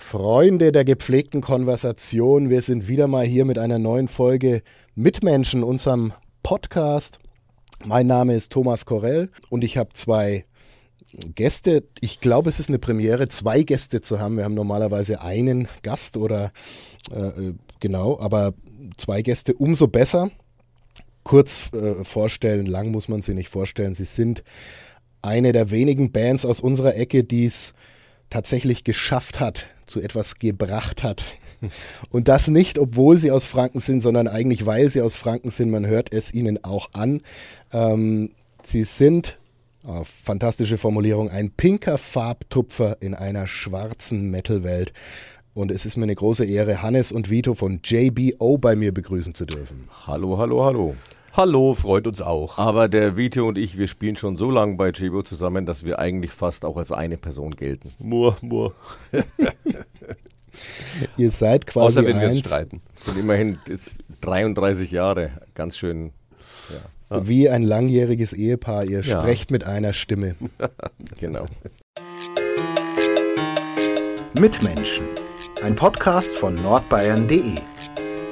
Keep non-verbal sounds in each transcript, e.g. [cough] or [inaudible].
Freunde der gepflegten Konversation, wir sind wieder mal hier mit einer neuen Folge Mitmenschen, unserem Podcast. Mein Name ist Thomas Korell und ich habe zwei Gäste. Ich glaube, es ist eine Premiere, zwei Gäste zu haben. Wir haben normalerweise einen Gast oder äh, genau, aber zwei Gäste umso besser. Kurz äh, vorstellen, lang muss man sie nicht vorstellen. Sie sind eine der wenigen Bands aus unserer Ecke, die es tatsächlich geschafft hat, zu etwas gebracht hat. Und das nicht, obwohl sie aus Franken sind, sondern eigentlich, weil sie aus Franken sind. Man hört es ihnen auch an. Ähm, sie sind, oh, fantastische Formulierung, ein pinker Farbtupfer in einer schwarzen Metalwelt. Und es ist mir eine große Ehre, Hannes und Vito von JBO bei mir begrüßen zu dürfen. Hallo, hallo, hallo. Hallo, freut uns auch. Aber der Vito und ich, wir spielen schon so lange bei JBO zusammen, dass wir eigentlich fast auch als eine Person gelten. Mur, mur. [laughs] Ihr seid quasi Außer wenn wir uns eins, streiten. Sind immerhin jetzt 33 Jahre. Ganz schön. wie ein langjähriges Ehepaar. Ihr Ja. sprecht mit einer Stimme. [laughs] Genau. Mitmenschen. Ein Podcast von nordbayern.de.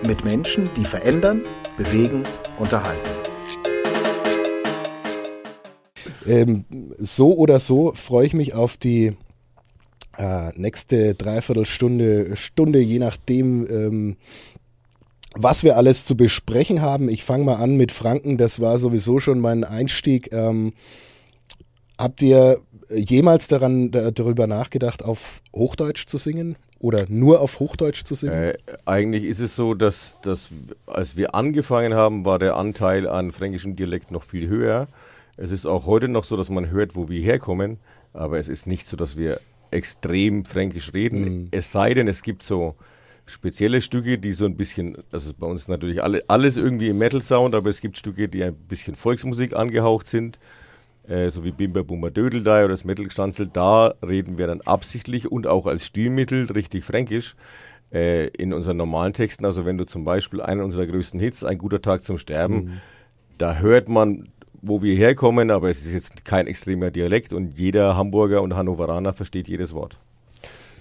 Mit Menschen, die verändern, bewegen, unterhalten. Ähm, so oder so freue ich mich auf die äh, nächste Dreiviertelstunde, Stunde, je nachdem, ähm, was wir alles zu besprechen haben. Ich fange mal an mit Franken, das war sowieso schon mein Einstieg. Ähm, habt ihr jemals daran da, darüber nachgedacht, auf Hochdeutsch zu singen? Oder nur auf Hochdeutsch zu singen? Äh, eigentlich ist es so, dass, dass als wir angefangen haben, war der Anteil an fränkischem Dialekt noch viel höher. Es ist auch heute noch so, dass man hört, wo wir herkommen, aber es ist nicht so, dass wir extrem fränkisch reden. Es sei denn, es gibt so spezielle Stücke, die so ein bisschen, das ist bei uns natürlich alle, alles irgendwie im Metal-Sound, aber es gibt Stücke, die ein bisschen Volksmusik angehaucht sind, äh, so wie Bimber Bummer Dödeldei oder das Metal-Gestanzel. Da reden wir dann absichtlich und auch als Stilmittel richtig fränkisch äh, in unseren normalen Texten. Also wenn du zum Beispiel einen unserer größten Hits, Ein guter Tag zum Sterben, da hört man, wo wir herkommen, aber es ist jetzt kein extremer Dialekt und jeder Hamburger und Hannoveraner versteht jedes Wort.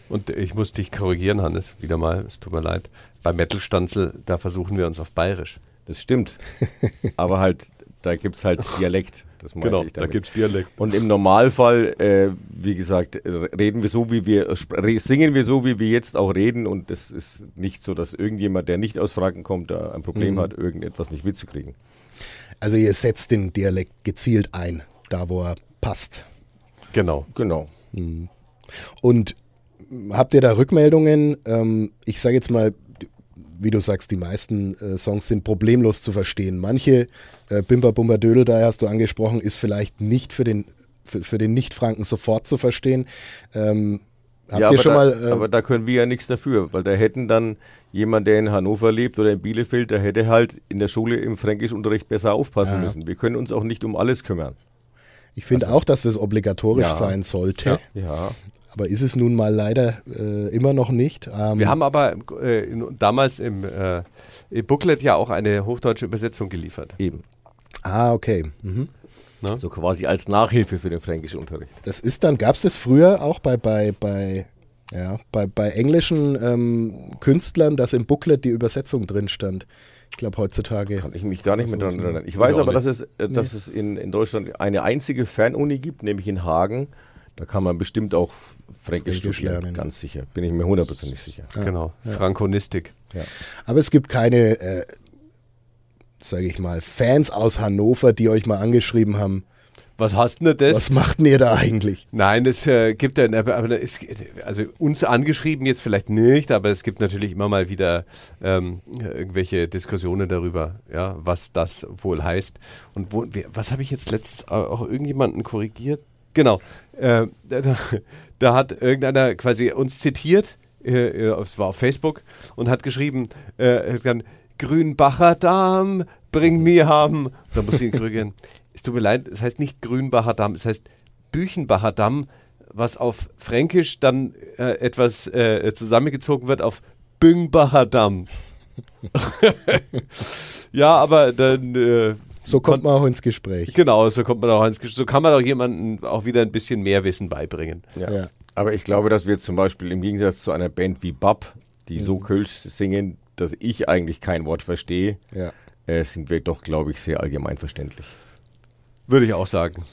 Und ich muss dich korrigieren, Hannes, wieder mal, es tut mir leid. Bei Metal-Stanzel, da versuchen wir uns auf Bayerisch. Das stimmt. [laughs] aber halt, da gibt es halt Dialekt. Das meinte Genau, ich da damit. gibt es Dialekt. Und im Normalfall, äh, wie gesagt, äh, reden wir so, wie wir, re- singen wir so, wie wir jetzt auch reden. Und es ist nicht so, dass irgendjemand, der nicht aus Franken kommt, da ein Problem hat, irgendetwas nicht mitzukriegen. Also ihr setzt den Dialekt gezielt ein, da wo er passt. Genau. Genau. Und habt ihr da Rückmeldungen? Ähm, ich sage jetzt mal, wie du sagst, die meisten äh, Songs sind problemlos zu verstehen. Manche, äh, Bimber Bumber Dödel, da hast du angesprochen, ist vielleicht nicht für den, für, für den Nicht-Franken sofort zu verstehen. Ähm, habt ja, ihr aber, schon da, mal. Äh, aber da können wir ja nichts dafür, weil da hätten dann jemand, der in Hannover lebt oder in Bielefeld, der hätte halt in der Schule im Fränkischunterricht besser aufpassen Ja. müssen. Wir können uns auch nicht um alles kümmern. ich finde auch, dass das obligatorisch Ja. sein sollte. Ja. Aber ist es nun mal leider äh, immer noch nicht. Ähm, Wir haben aber äh, in, damals im, äh, im Booklet ja auch eine hochdeutsche Übersetzung geliefert. Eben. ah, okay. Mhm. Ne? So quasi als Nachhilfe für den fränkischen Unterricht. Das ist dann, gab es das früher auch bei, bei, bei, ja, bei, bei englischen ähm, Künstlern, dass im Booklet die Übersetzung drin stand. Ich glaube heutzutage. Kann ich mich gar nicht mehr sowas daran nicht. erinnern. Ich weiß Ich auch aber, dass nicht. es, äh, dass es in, in Deutschland eine einzige Fernuni gibt, nämlich in Hagen. Da kann man bestimmt auch Fränkisch, Fränkisch studieren, lernen. ganz sicher. Bin ich mir hundertprozentig sicher. Genau. Frankonistik. Aber es gibt keine, äh, sage ich mal, Fans aus Hannover, die euch mal angeschrieben haben. Was hast denn das? Was macht denn ihr da eigentlich? Nein, es äh, gibt ja, aber aber es, also uns angeschrieben jetzt vielleicht nicht, aber es gibt natürlich immer mal wieder ähm, irgendwelche Diskussionen darüber, ja, was das wohl heißt. Und wo, was habe ich jetzt letztens auch irgendjemanden korrigiert? Genau, äh, da, da- hat irgendeiner quasi uns zitiert, äh, äh, es war auf Facebook und hat geschrieben, äh, Grünbacher Damm, bring mir haben. Da muss ich ihn korrigieren. Es tut mir leid, es heißt nicht Grünbacher Damm, es heißt Büchenbacher Damm, was auf Fränkisch dann äh, etwas äh, zusammengezogen wird auf Büngbacher Damm. [laughs] ja, aber dann. Äh, so kommt man auch ins Gespräch. Genau, so kommt man auch ins Gespräch. So kann man auch jemandem auch wieder ein bisschen mehr Wissen beibringen. Ja. ja. Aber ich glaube, dass wir zum Beispiel im Gegensatz zu einer Band wie Bab, die mhm. so Kölsch singen, dass ich eigentlich kein Wort verstehe, ja. äh, sind wir doch, glaube ich, sehr allgemein verständlich. Würde ich auch sagen.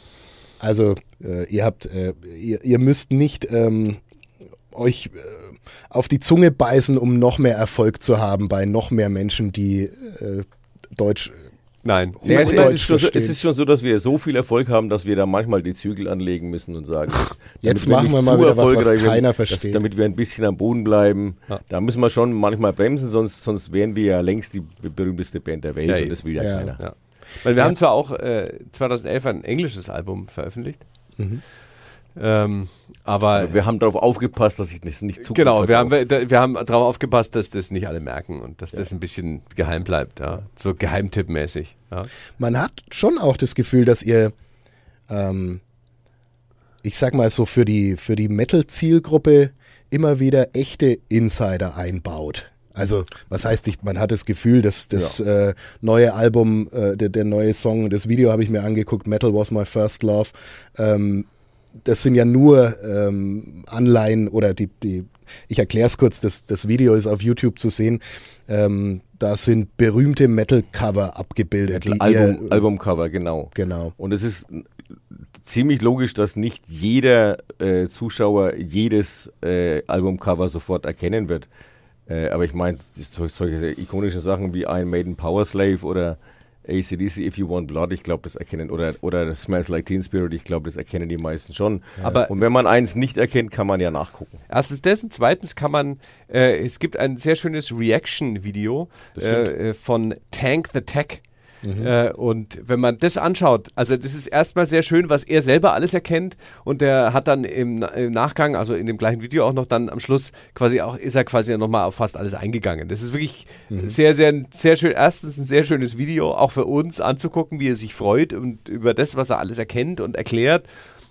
Also, äh, ihr habt, äh, ihr, ihr, müsst nicht ähm, euch äh, auf die Zunge beißen, um noch mehr Erfolg zu haben bei noch mehr Menschen, die äh, Deutsch Nein. Es, es, ist schon, es, ist schon so, dass wir so viel Erfolg haben, dass wir da manchmal die Zügel anlegen müssen und sagen, [laughs] jetzt machen wir mal wieder was, was keiner versteht. Dass, damit wir ein bisschen am Boden bleiben. Ja. Da müssen wir schon manchmal bremsen, sonst, sonst wären wir ja längst die berühmteste Band der Welt ja, und das will ja, ja. keiner. Weil wir haben zwar auch äh, 2011 ein englisches Album veröffentlicht. Mhm. Ähm, aber wir haben darauf aufgepasst, dass ich das nicht zu Genau, wir haben, wir haben darauf aufgepasst, dass das nicht alle merken und dass ja. das ein bisschen geheim bleibt, ja. So geheimtippmäßig. Ja. Man hat schon auch das Gefühl, dass ihr, ähm, ich sag mal so, für die, für die Metal-Zielgruppe immer wieder echte Insider einbaut. Also, was heißt, ich, man hat das Gefühl, dass das ja. äh, neue Album, äh, der, der, neue Song, das Video habe ich mir angeguckt, Metal Was My First Love, ähm, das sind ja nur ähm, Anleihen oder die, die ich erkläre es kurz, das, das Video ist auf YouTube zu sehen. Ähm, da sind berühmte Metal-Cover abgebildet. Metal Album, Albumcover, genau. Genau. Und es ist ziemlich logisch, dass nicht jeder äh, Zuschauer jedes äh, Albumcover sofort erkennen wird. Äh, aber ich meine, solche ikonischen Sachen wie ein Maiden Power Slave oder ACDC If You Want Blood, ich glaube, das erkennen, oder, oder Smells Like Teen Spirit, ich glaube, das erkennen die meisten schon. Ja. Aber und wenn man eins nicht erkennt, kann man ja nachgucken. Erstens und zweitens kann man, äh, es gibt ein sehr schönes Reaction-Video äh, von Tank the Tech Mhm. Äh, und wenn man das anschaut, also das ist erstmal sehr schön, was er selber alles erkennt und der hat dann im, im Nachgang, also in dem gleichen Video auch noch dann am Schluss quasi auch, ist er quasi nochmal auf fast alles eingegangen. Das ist wirklich mhm. sehr, sehr, sehr schön. Erstens ein sehr schönes Video, auch für uns anzugucken, wie er sich freut und über das, was er alles erkennt und erklärt.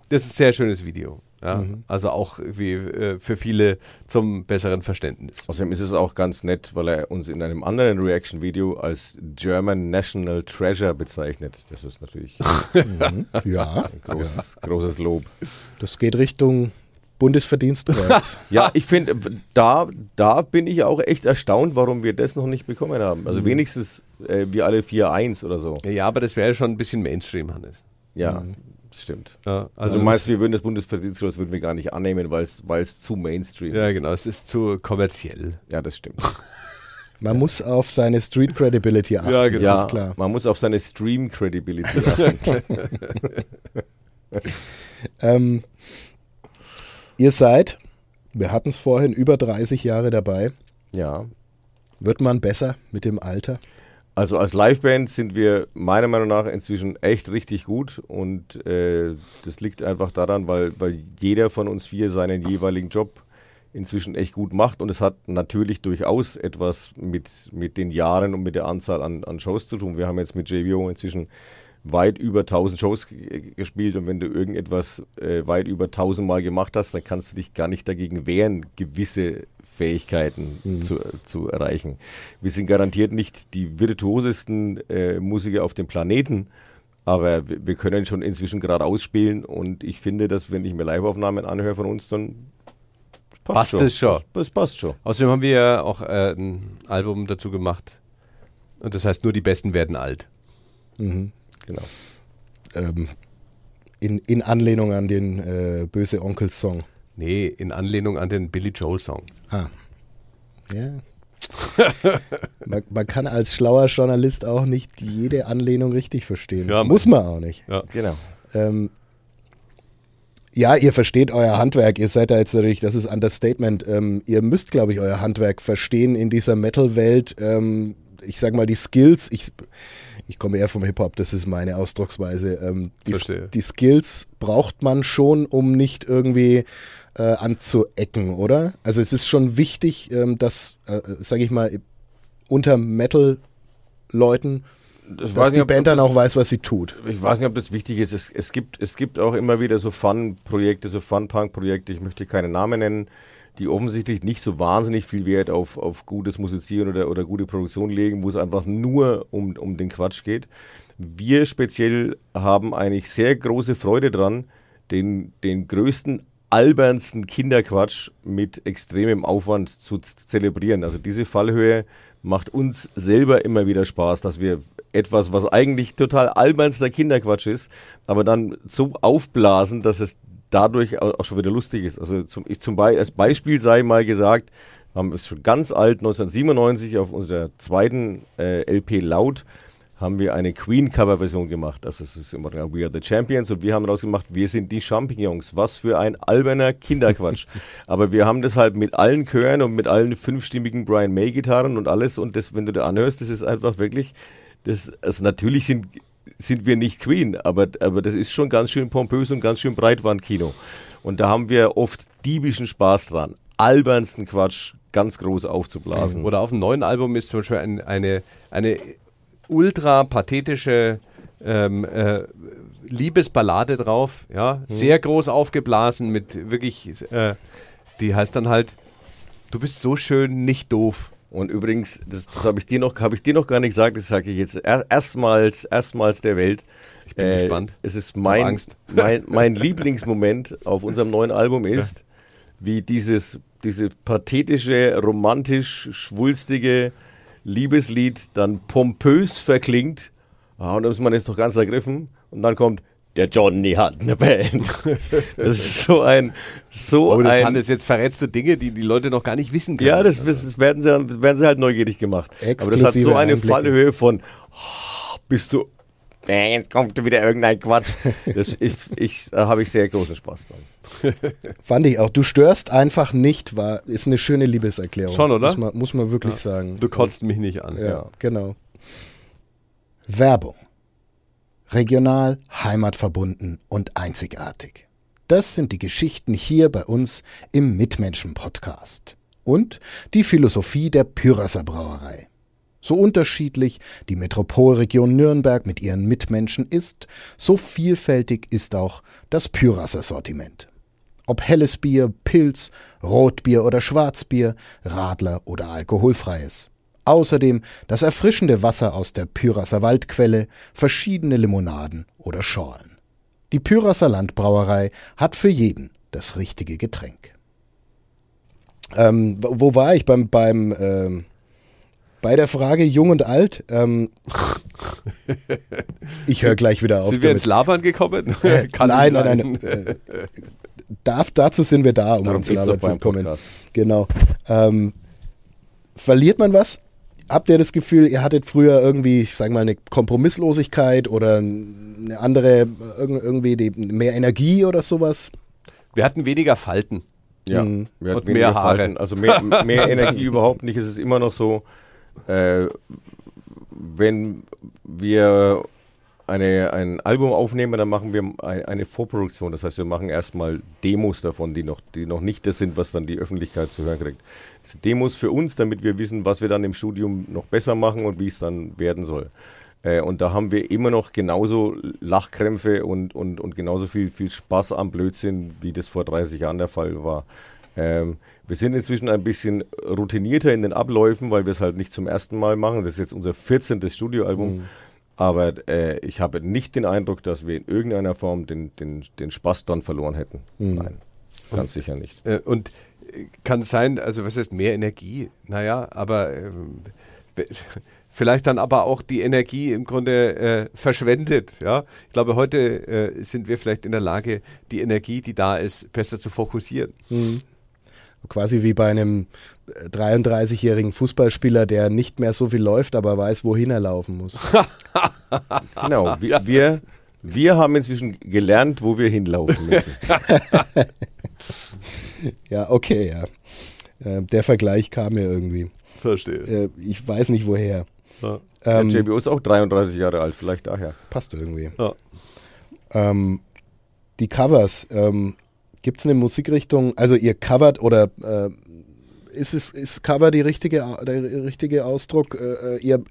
Das ist ein sehr schönes Video. Ja, mhm. Also auch wie, äh, für viele zum besseren Verständnis. Außerdem ist es auch ganz nett, weil er uns in einem anderen Reaction-Video als German National Treasure bezeichnet. Das ist natürlich [laughs] mhm. ja. ein großes, ja. großes Lob. Das geht Richtung Bundesverdienstkreuz. ja, ich finde, da, da bin ich auch echt erstaunt, warum wir das noch nicht bekommen haben. Also mhm. wenigstens äh, wir alle 4-1 oder so. Ja, aber das wäre schon ein bisschen Mainstream, Hannes. Ja. Mhm. Stimmt. Ja, also, also du meinst, wir würden das Bundesverdienstkreuz würden wir gar nicht annehmen, weil es zu Mainstream ja, ist. Ja, genau, es ist zu kommerziell. Ja, das stimmt. [laughs] Man muss auf seine Street Credibility achten, ja, genau. das ist klar. Man muss auf seine Stream Credibility [laughs] achten. [laughs] ähm, ihr seid, wir hatten es vorhin, über 30 Jahre dabei. Ja. Wird man besser mit dem Alter? Also als Liveband sind wir meiner Meinung nach inzwischen echt richtig gut und äh, das liegt einfach daran, weil, weil jeder von uns vier seinen jeweiligen Job inzwischen echt gut macht und es hat natürlich durchaus etwas mit, mit den Jahren und mit der Anzahl an, an Shows zu tun. Wir haben jetzt mit JBO inzwischen weit über 1000 Shows gespielt und wenn du irgendetwas äh, weit über 1000 Mal gemacht hast, dann kannst du dich gar nicht dagegen wehren, gewisse Fähigkeiten mhm. zu, zu erreichen. Wir sind garantiert nicht die virtuosesten äh, Musiker auf dem Planeten, aber wir, können schon inzwischen gerade ausspielen und ich finde, dass wenn ich mir Liveaufnahmen anhöre von uns, dann passt, passt es schon. Das, das, passt schon. Außerdem haben wir ja auch äh, ein Album dazu gemacht und das heißt nur die Besten werden alt. Mhm. Genau. Ähm, in, in Anlehnung an den äh, Böse Onkels Song. Nee, in Anlehnung an den Billy Joel Song. Ah. Ja. [laughs] man, man, kann als schlauer Journalist auch nicht jede Anlehnung richtig verstehen. Ja, Muss man auch nicht. Ja, genau. Ähm, ja, ihr versteht euer Handwerk. Ihr seid da jetzt natürlich, das ist Understatement. Ähm, ihr müsst, glaube ich, euer Handwerk verstehen in dieser Metal-Welt. Ähm, ich sag mal, die Skills, ich, ich komme eher vom Hip-Hop, das ist meine Ausdrucksweise. Ähm, die, die, Skills braucht man schon, um nicht irgendwie äh, anzuecken, oder? Also es ist schon wichtig, ähm, dass, äh, sage ich mal, unter Metal-Leuten Das dass die nicht, Band dann auch weiß, was sie tut. Ich weiß nicht, ob das wichtig ist. Es, es, gibt, es gibt auch immer wieder so Fun-Projekte, so Fun-Punk-Projekte, ich möchte keine Namen nennen, die offensichtlich nicht so wahnsinnig viel Wert auf, auf gutes Musizieren oder, oder gute Produktion legen, wo es einfach nur um, um den Quatsch geht. Wir speziell haben eigentlich sehr große Freude dran, den, den größten, albernsten Kinderquatsch mit extremem Aufwand zu zelebrieren. Also diese Fallhöhe macht uns selber immer wieder Spaß, dass wir etwas, was eigentlich total albernster Kinderquatsch ist, aber dann so aufblasen, dass es dadurch au- auch schon wieder lustig ist. Also zum, ich zum Be als Beispiel sei mal gesagt, haben es schon ganz alt, 1997 auf unserer zweiten äh, LP Laut haben wir eine Queen-Cover-Version gemacht. Also es ist immer We Are the Champions und wir haben rausgemacht, wir sind die Champignons. Was für ein alberner Kinderquatsch. [laughs] Aber wir haben das halt mit allen Chören und mit allen fünfstimmigen Brian May-Gitarren und alles und das, wenn du da anhörst, das ist einfach wirklich, das, also natürlich sind, sind wir nicht Queen, aber, aber das ist schon ganz schön pompös und ganz schön Breitwandkino. Und da haben wir oft diebischen Spaß dran, albernsten Quatsch ganz groß aufzublasen. Oder auf dem neuen Album ist zum Beispiel ein, eine, eine ultra pathetische ähm, äh, Liebesballade drauf, ja, sehr groß aufgeblasen mit wirklich, äh, die heißt dann halt, du bist so schön, nicht doof. Und übrigens, das, das habe ich dir noch, habe ich dir noch gar nicht gesagt, das sage ich jetzt er, erstmals, erstmals der Welt. Ich bin gespannt. Es ist mein, [laughs] mein, mein Lieblingsmoment auf unserem neuen Album ist, wie dieses, diese pathetische, romantisch schwulstige Liebeslied dann pompös verklingt. Ah, und da ist man jetzt doch ganz ergriffen. Und dann kommt, der Johnny hat eine Band. [laughs] Das ist so ein, so Oh, das ein, Hannes, jetzt verrätst du Dinge, die die Leute noch gar nicht wissen können. ja, das, das werden, sie, werden sie halt neugierig gemacht. Aber das hat Exklusive so eine Einblicke. Fallhöhe von, oh, bist du, äh, jetzt kommt wieder irgendein Quatsch. [laughs] Das, ich, ich, da habe ich sehr großen Spaß dran. [laughs] Fand ich auch. Du störst einfach nicht, war, ist eine schöne Liebeserklärung. Schon, oder? Muss man, muss man wirklich sagen. Du kotzt mich nicht an. Ja, genau. Werbung. Regional, heimatverbunden und einzigartig. Das sind die Geschichten hier bei uns im Mitmenschen-Podcast. Und die Philosophie der Pyrasser Brauerei. So unterschiedlich die Metropolregion Nürnberg mit ihren Mitmenschen ist, so vielfältig ist auch das Pyrasser Sortiment. Ob helles Bier, Pilz, Rotbier oder Schwarzbier, Radler oder alkoholfreies. Außerdem das erfrischende Wasser aus der Pyrasser Waldquelle, verschiedene Limonaden oder Schorlen. Die Pyrasser Landbrauerei hat für jeden das richtige Getränk. Ähm, wo war ich beim, beim ähm, bei der Frage Jung und Alt? Ähm, ich höre gleich wieder auf. Sind wir damit. ins Labern gekommen? [laughs] Äh, Kann nein, nein, nein, äh, darf, dazu sind wir da, um Darum ins Labern zu kommen. Podcast. Genau. Ähm, verliert man was? Habt ihr das Gefühl, ihr hattet früher irgendwie, ich sag mal, eine Kompromisslosigkeit oder eine andere, irg- irgendwie die, mehr Energie oder sowas? Wir hatten weniger Falten. Ja, Mhm. wir hatten Und weniger mehr Haare. Falten. Also mehr, mehr [laughs] Energie überhaupt nicht. Es ist immer noch so, äh, wenn wir eine, ein Album aufnehmen, dann machen wir ein, eine Vorproduktion. Das heißt, wir machen erstmal Demos davon, die noch, die noch nicht das sind, was dann die Öffentlichkeit zu hören kriegt. Das sind Demos für uns, damit wir wissen, was wir dann im Studium noch besser machen und wie es dann werden soll. Äh, und da haben wir immer noch genauso Lachkrämpfe und, und, und genauso viel, viel Spaß am Blödsinn, wie das vor 30 Jahren der Fall war. Ähm, wir sind inzwischen ein bisschen routinierter in den Abläufen, weil wir es halt nicht zum ersten Mal machen. Das ist jetzt unser 14. Studioalbum. Aber äh, ich habe nicht den Eindruck, dass wir in irgendeiner Form den, den, den Spaß dann verloren hätten. Nein, ganz sicher nicht. Äh, Und äh, kann sein, also was heißt mehr Energie? Naja, aber ähm, [laughs] vielleicht dann aber auch die Energie im Grunde äh, verschwendet. Ja? Ich glaube, heute äh, sind wir vielleicht in der Lage, die Energie, die da ist, besser zu fokussieren. Quasi wie bei einem äh, 33-jährigen Fußballspieler, der nicht mehr so viel läuft, aber weiß, wohin er laufen muss. [laughs] Genau, wir, wir, wir haben inzwischen gelernt, wo wir hinlaufen müssen. [laughs] ja, okay, ja. Äh, der Vergleich kam mir irgendwie. Verstehe. Äh, ich weiß nicht woher. Ja. Ähm, Der JBO ist auch 33 Jahre alt, vielleicht daher. passt irgendwie. Ja. Ähm, die Covers, ähm, gibt es eine Musikrichtung, also ihr covert oder äh, ist es ist Cover die richtige, der richtige Ausdruck? Äh, ihr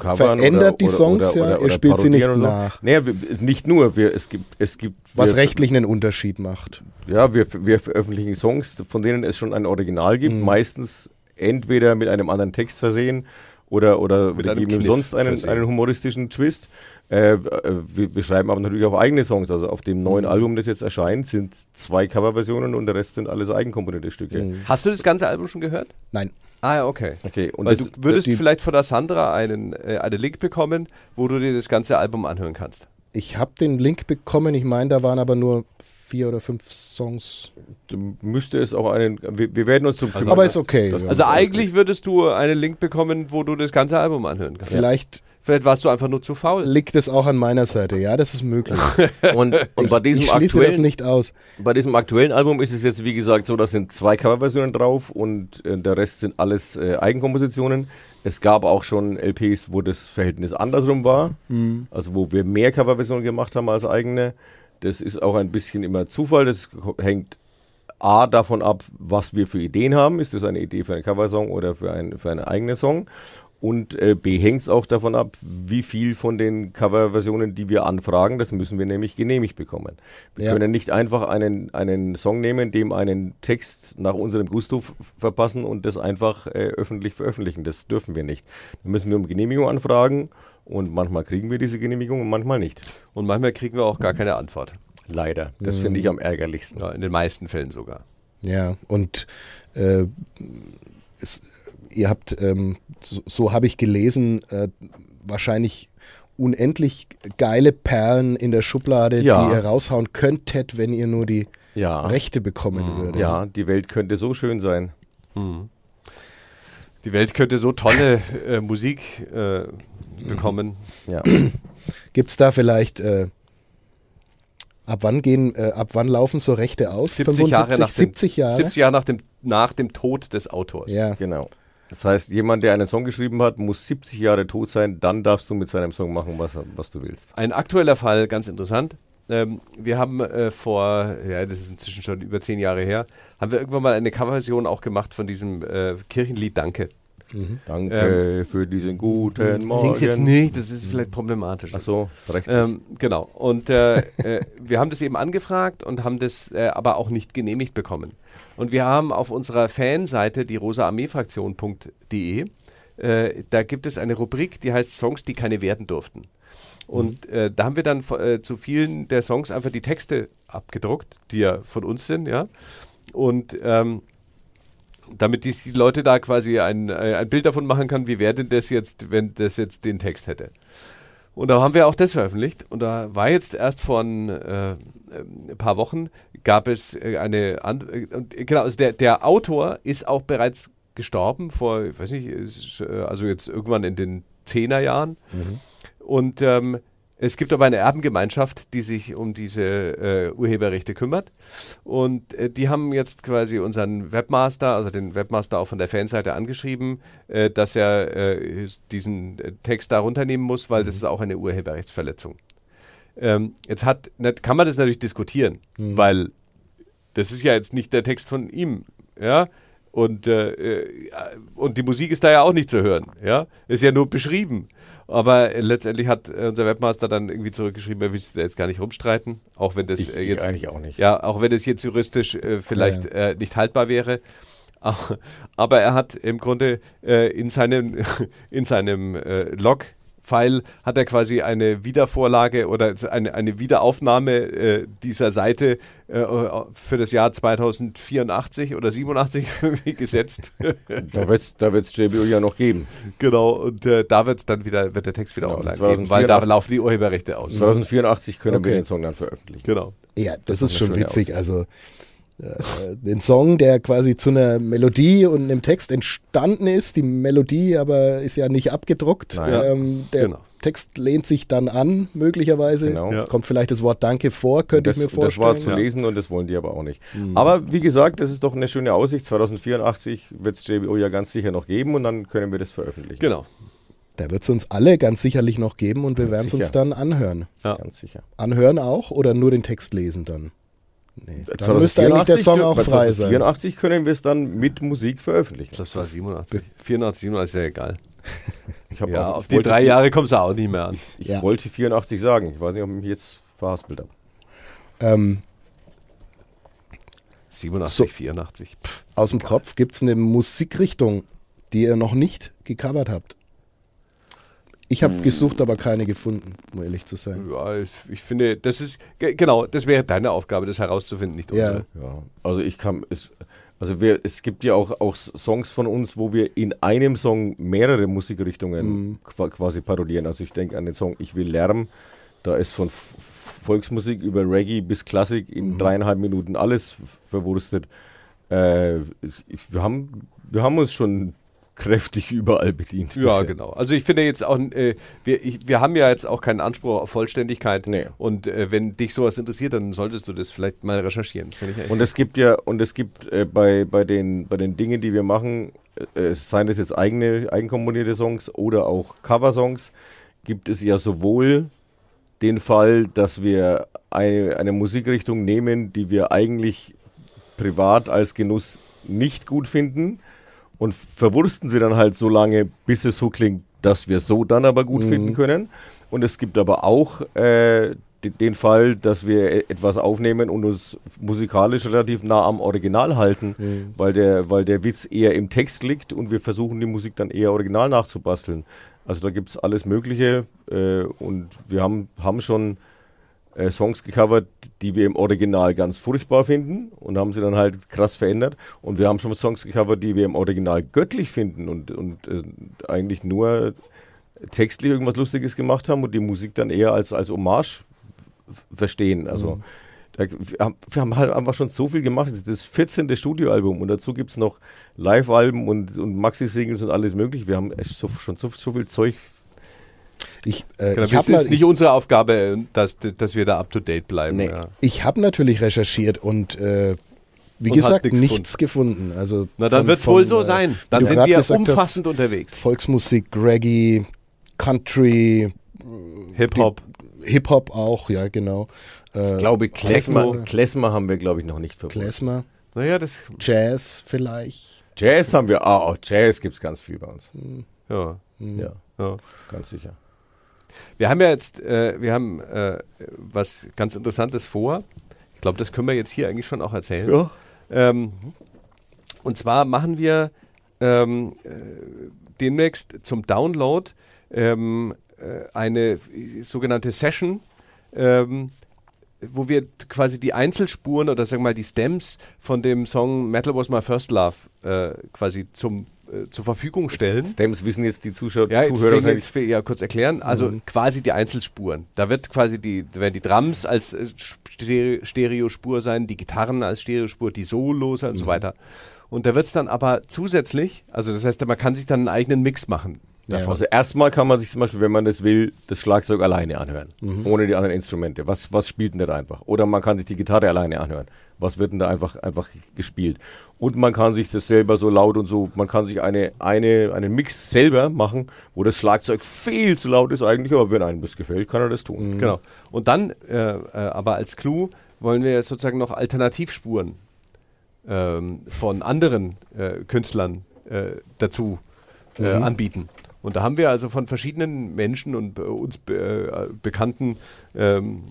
Covern verändert oder- die oder- Songs oder- ja, oder- ihr oder spielt sie nicht oder nach. Naja, nicht nur. Wir, es gibt, es gibt Was wir, rechtlich einen Unterschied macht. Ja, wir, wir veröffentlichen Songs, von denen es schon ein Original gibt, Mhm. meistens entweder mit einem anderen Text versehen oder, oder Mit wir einem geben sonst einen, versehen. einen humoristischen Twist. Äh, äh, wir, wir schreiben aber natürlich auch eigene Songs. Also auf dem Mhm. neuen Album, das jetzt erscheint, sind zwei Coverversionen und der Rest sind alles eigenkomponierte Stücke. Mhm. Hast du das ganze Album schon gehört? Nein. Ah ja, okay. Okay, und Weil das, du würdest die- vielleicht von der Sandra einen, äh, einen Link bekommen, wo du dir das ganze Album anhören kannst. Ich habe den Link bekommen, ich meine, da waren aber nur vier oder fünf Songs. müsste es auch einen. Wir, wir werden uns zum kümmern. aber ist okay. das- ja. Also eigentlich würdest du einen Link bekommen, wo du das ganze Album anhören kannst. Vielleicht Vielleicht warst du einfach nur zu faul. liegt es auch an meiner Seite. Ja, das ist möglich. [laughs] Und, und bei diesem ich schließe das aktuellen nicht aus. Bei diesem aktuellen Album ist es jetzt, wie gesagt, so, da sind zwei Coverversionen drauf und äh, der Rest sind alles äh, Eigenkompositionen. Es gab auch schon LPs, wo das Verhältnis andersrum war, also wo wir mehr Coverversionen gemacht haben als eigene. Das ist auch ein bisschen immer Zufall. Das hängt A davon ab, was wir für Ideen haben. Ist das eine Idee für einen Coversong oder für, ein, für einen eigenen Song? Und äh, B hängt es auch davon ab, wie viel von den Coverversionen, die wir anfragen, das müssen wir nämlich genehmigt bekommen. Wir Ja. können nicht einfach einen, einen Song nehmen, dem einen Text nach unserem Gusto verpassen und das einfach äh, öffentlich veröffentlichen. Das dürfen wir nicht. Da müssen wir um Genehmigung anfragen und manchmal kriegen wir diese Genehmigung und manchmal nicht. Und manchmal kriegen wir auch gar keine Antwort. Leider. Das finde ich am ärgerlichsten. Ja, in den meisten Fällen sogar. Ja, und äh, es, ihr habt, ähm, so, so habe ich gelesen, äh, wahrscheinlich unendlich geile Perlen in der Schublade, Ja. die ihr raushauen könntet, wenn ihr nur die Ja. Rechte bekommen würdet. Ja, die Welt könnte so schön sein. Die Welt könnte so tolle [laughs] äh, Musik äh, bekommen. Ja. Gibt es da vielleicht, äh, ab wann gehen, äh, ab wann laufen so Rechte aus? 70 Jahre nach dem, 70 Jahre? 70 Jahre nach dem, nach dem Tod des Autors. Ja, Genau. Das heißt, jemand, der einen Song geschrieben hat, muss 70 Jahre tot sein, dann darfst du mit seinem Song machen, was, was du willst. Ein aktueller Fall, ganz interessant. Ähm, wir haben äh, vor, ja, das ist inzwischen schon über zehn Jahre her, haben wir irgendwann mal eine Coverversion auch gemacht von diesem äh, Kirchenlied Danke. Danke für diesen guten Morgen. Sing's jetzt nicht, das ist vielleicht problematisch. Ach so, recht. Ähm, genau. Und äh, äh, wir haben das eben angefragt und haben das äh, aber auch nicht genehmigt bekommen. Und wir haben auf unserer Fanseite, die rosaarmeefraktion.de, äh, da gibt es eine Rubrik, die heißt Songs, die keine werden durften. Und äh, da haben wir dann äh, zu vielen der Songs einfach die Texte abgedruckt, die ja von uns sind, ja. Und ähm, damit die, die Leute da quasi ein, äh, ein Bild davon machen kann, wie wäre denn das jetzt, wenn das jetzt den Text hätte. Und da haben wir auch das veröffentlicht. Und da war jetzt erst vor ein, äh, äh, ein paar Wochen, gab es äh, eine, An äh, äh, genau, also der, der Autor ist auch bereits gestorben, vor, ich weiß nicht, äh, also jetzt irgendwann in den Zehnerjahren. Und ähm, es gibt aber eine Erbengemeinschaft, die sich um diese äh, Urheberrechte kümmert. Und äh, die haben jetzt quasi unseren Webmaster, also den Webmaster auch von der Fanseite angeschrieben, äh, dass er äh, diesen äh, Text da runternehmen muss, weil das ist auch eine Urheberrechtsverletzung. Ähm, jetzt hat, kann man das natürlich diskutieren, weil das ist ja jetzt nicht der Text von ihm, ja. Und, äh, äh, und die Musik ist da ja auch nicht zu hören, ja. Ist ja nur beschrieben. Aber letztendlich hat äh, unser Webmaster dann irgendwie zurückgeschrieben, er will da jetzt gar nicht rumstreiten, auch wenn das ich, äh, ich jetzt eigentlich auch nicht. ja, auch wenn es jetzt juristisch äh, vielleicht Äh, nicht haltbar wäre. [laughs] Aber er hat im Grunde äh, in seinem, [laughs] in seinem äh, Log-File hat er quasi eine Wiedervorlage oder eine, eine Wiederaufnahme äh, dieser Seite äh, für das Jahr 2084 oder 87 [laughs] irgendwie gesetzt. Da wird es da wird's JBO ja noch geben. genau, und äh, da wird dann wieder, wird der Text wieder Genau, online 2084 geben, weil da laufen die Urheberrechte aus. 2084 können wir Okay. den Song dann veröffentlichen. Genau. Ja, das, ist ist eine schon witzig. Also äh, den Song, der quasi zu einer Melodie und einem Text entstanden ist, die Melodie aber ist ja nicht abgedruckt. Nein. Ähm, der Genau. Text lehnt sich dann an, möglicherweise. Genau. Es kommt vielleicht das Wort Danke vor, könnte das, ich mir das war vorstellen. zu Ja. lesen und das wollen die aber auch nicht. Aber wie gesagt, das ist doch eine schöne Aussicht. 2084 wird es JBO ja ganz sicher noch geben und dann können wir das veröffentlichen. Genau. Da wird es uns alle ganz sicherlich noch geben und wir werden es uns dann anhören. Ja. Ganz sicher. Anhören auch oder nur den Text lesen dann? Nee. Dann müsste eigentlich der Song auch frei sein. 84 können wir es dann mit Musik veröffentlichen. Das war 87. 84, 87 ist ja egal. Ich hab Ja, auch- auf ich die drei vier- Jahre kommst du auch nicht mehr an. Ich Ja. wollte 84 sagen. Ich weiß nicht, ob ich mich jetzt verhaspelt habe. Ähm, 87, So. 84. Pff, aus dem Kopf gibt es eine Musikrichtung, die ihr noch nicht gecovert habt. Ich habe gesucht, aber keine gefunden, um ehrlich zu sein. Ja, ich, ich finde, das ist, ge- genau, das wäre deine Aufgabe, das herauszufinden, nicht Ja. unsere. Ja, also ich kann es, also wir, es gibt ja auch, auch Songs von uns, wo wir in einem Song mehrere Musikrichtungen qua- quasi parodieren. Also ich denke an den Song Ich will Lärm. Da ist von Volksmusik über Reggae bis Klassik in dreieinhalb Minuten alles verwurstet. Äh, wir, haben, wir haben uns schon kräftig überall bedient. Ja, bisher. genau. Also ich finde jetzt auch, äh, wir, ich, wir haben ja jetzt auch keinen Anspruch auf Vollständigkeit. Nee. Und äh, wenn dich sowas interessiert, dann solltest du das vielleicht mal recherchieren. Und es gibt ja, und es gibt äh, bei, bei, den, bei den Dingen, die wir machen, äh, seien das jetzt eigene, eigenkomponierte Songs oder auch Coversongs, gibt es ja sowohl den Fall, dass wir eine, eine Musikrichtung nehmen, die wir eigentlich privat als Genuss nicht gut finden und verwursten sie dann halt so lange, bis es so klingt, dass wir so dann aber gut finden können. Und es gibt aber auch äh, de- den Fall, dass wir e- etwas aufnehmen und uns musikalisch relativ nah am Original halten, weil, der, weil der Witz eher im Text liegt und wir versuchen die Musik dann eher original nachzubasteln. Also da gibt es alles Mögliche äh, und wir haben, haben schon äh, Songs gecovert, die wir im Original ganz furchtbar finden und haben sie dann halt krass verändert. Und wir haben schon Songs gecovert, die wir im Original göttlich finden und, und äh, eigentlich nur textlich irgendwas Lustiges gemacht haben und die Musik dann eher als, als Hommage verstehen. Also da, wir, haben, wir haben halt einfach schon so viel gemacht. Das ist das 14. Studioalbum und dazu gibt es noch Live-Alben und, und Maxi-Singles und alles mögliche. Wir haben echt so, schon so, so viel Zeug. Ich, äh, Genau, ich es habe ist nicht unsere Aufgabe, dass, dass wir da up to date bleiben. Nee. Ja. ich hab natürlich recherchiert und äh, wie Und gesagt, nichts gefunden. Also Na, dann wird es wohl so äh, sein. Dann sind wir gesagt hast, umfassend unterwegs. Volksmusik, Reggae, Country, Hip-Hop. Hip-Hop auch, ja genau. Äh, Ich glaube, Klezmer, Techno. Klezmer haben wir, glaube ich, noch nicht verbunden. Klezmer, Naja, das. Jazz vielleicht. Jazz haben wir, ah, oh, Jazz gibt es ganz viel bei uns. Ja, Ja, ja. ganz sicher. Wir haben ja jetzt, äh, wir haben äh, was ganz Interessantes vor. Ich glaube, das können wir jetzt hier eigentlich schon auch erzählen. Ja. Ähm, und zwar machen wir ähm, äh, demnächst zum Download ähm, äh, eine sogenannte Session, ähm, wo wir quasi die Einzelspuren oder sagen wir mal die Stems von dem Song Metal Was My First Love äh, quasi zum, äh, zur Verfügung stellen. Stems wissen jetzt die Zuschauer, Ja, Zuhörer jetzt ja kurz erklären. Also quasi die Einzelspuren. Da wird quasi die, da werden die Drums als äh, Stere- Stereospur sein, die Gitarren als Stereospur, die Solos und so weiter. Und da wird es dann aber zusätzlich, also das heißt, man kann sich dann einen eigenen Mix machen. Ja. Also erstmal kann man sich zum Beispiel, wenn man das will, das Schlagzeug alleine anhören, ohne die anderen Instrumente. Was, was spielt denn da einfach? Oder man kann sich die Gitarre alleine anhören. Was wird denn da einfach, einfach gespielt? Und man kann sich das selber so laut und so, man kann sich eine, eine, einen Mix selber machen, wo das Schlagzeug viel zu laut ist eigentlich, aber wenn einem das gefällt, kann er das tun. Genau. Und dann, äh, äh, aber als Clou, wollen wir sozusagen noch Alternativspuren ähm, von anderen äh, Künstlern äh, dazu äh, anbieten. Und da haben wir also von verschiedenen Menschen und äh, uns äh, Bekannten, ähm,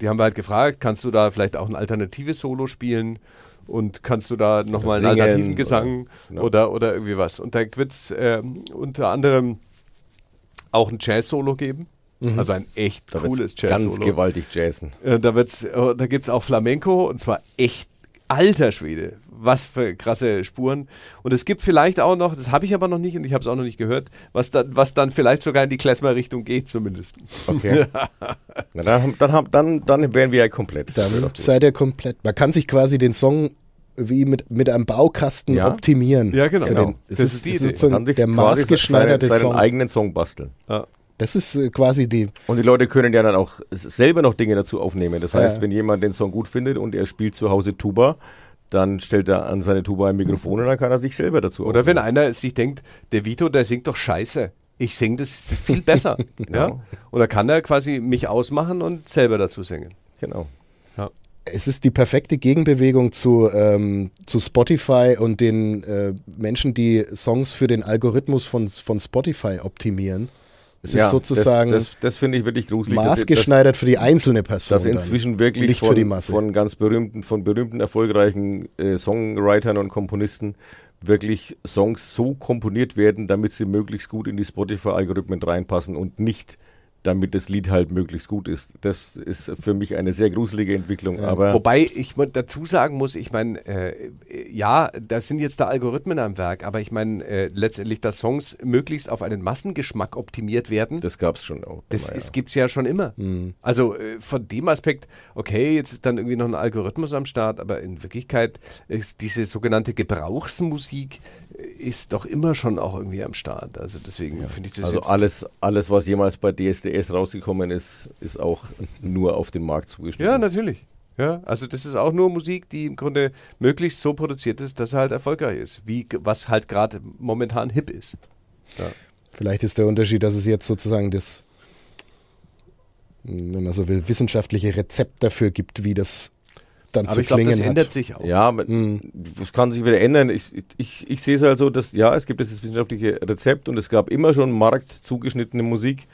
die haben wir halt gefragt, kannst du da vielleicht auch ein alternatives Solo spielen? Und kannst du da nochmal einen alternativen oder- Gesang genau. oder, oder irgendwie was? Und da wird es ähm, unter anderem auch ein Jazz-Solo geben. Also ein echt Da cooles ganz Jazz-Solo. gewaltig jazzen. Äh, da wird's, äh, da gibt es auch Flamenco und zwar echt alter Schwede. Was für krasse Spuren. Und es gibt vielleicht auch noch, das habe ich aber noch nicht und ich habe es auch noch nicht gehört, was dann, was dann vielleicht sogar in die Klezmer-Richtung geht, zumindest. Okay. [laughs] Na, dann, haben- dann, haben- dann, dann wären wir ja komplett. Dann seid ihr komplett. Man kann sich quasi den Song wie mit, mit einem Baukasten Ja. optimieren. Ja, genau. Genau. Den, es Das ist, ist die es Idee. ist so Kann ein, sich der maßgeschneiderte seinen, seinen Song. eigenen Song basteln. Das ist äh, quasi die. Und die Leute können ja dann auch selber noch Dinge dazu aufnehmen. Das heißt, Ja. wenn jemand den Song gut findet und er spielt zu Hause Tuba, dann stellt er an seine Tuba ein Mikrofon und dann kann er sich selber dazu Oder wenn aufnehmen. einer sich denkt, der Vito, der singt doch scheiße. Ich singe das viel besser. [laughs] ja? Und kann er quasi mich ausmachen und selber dazu singen. Genau. Ja. es ist die perfekte Gegenbewegung zu, ähm, zu Spotify und den äh, Menschen, die Songs für den Algorithmus von, von Spotify optimieren. Es ist sozusagen Das, das, das finde ich wirklich gruselig. maßgeschneidert für die einzelne Person. Dass inzwischen wirklich nicht von, für die Masse. von ganz berühmten, von berühmten, erfolgreichen äh, Songwritern und Komponisten wirklich Songs so komponiert werden, damit sie möglichst gut in die Spotify-Algorithmen reinpassen und nicht damit das Lied halt möglichst gut ist. Das ist für mich eine sehr gruselige Entwicklung. Aber Wobei ich dazu sagen muss, ich meine, äh, ja, da sind jetzt da Algorithmen am Werk, aber ich meine äh, letztendlich, dass Songs möglichst auf einen Massengeschmack optimiert werden. das gab es schon auch. Das immer, ja. gibt es ja schon immer. Also äh, von dem Aspekt, okay, jetzt ist dann irgendwie noch ein Algorithmus am Start, aber in Wirklichkeit ist diese sogenannte Gebrauchsmusik ist doch immer schon auch irgendwie am Start. Also deswegen finde ich das Also jetzt alles, alles, was jemals bei DSDS rausgekommen ist, ist auch nur auf den Markt zugeschnitten. Ja, natürlich. Ja, also das ist auch nur Musik, die im Grunde möglichst so produziert ist, dass er halt erfolgreich ist, wie was halt gerade momentan hip ist. Vielleicht ist der Unterschied, dass es jetzt sozusagen das, wenn man so will, wissenschaftliche Rezept dafür gibt, wie das dann Aber zu ich glaube, klingen das hat. ändert sich auch. Ja, aber das kann sich wieder ändern. Ich, ich, ich sehe es halt so, dass ja, es gibt dieses wissenschaftliche Rezept und es gab immer schon marktzugeschnittene Musik.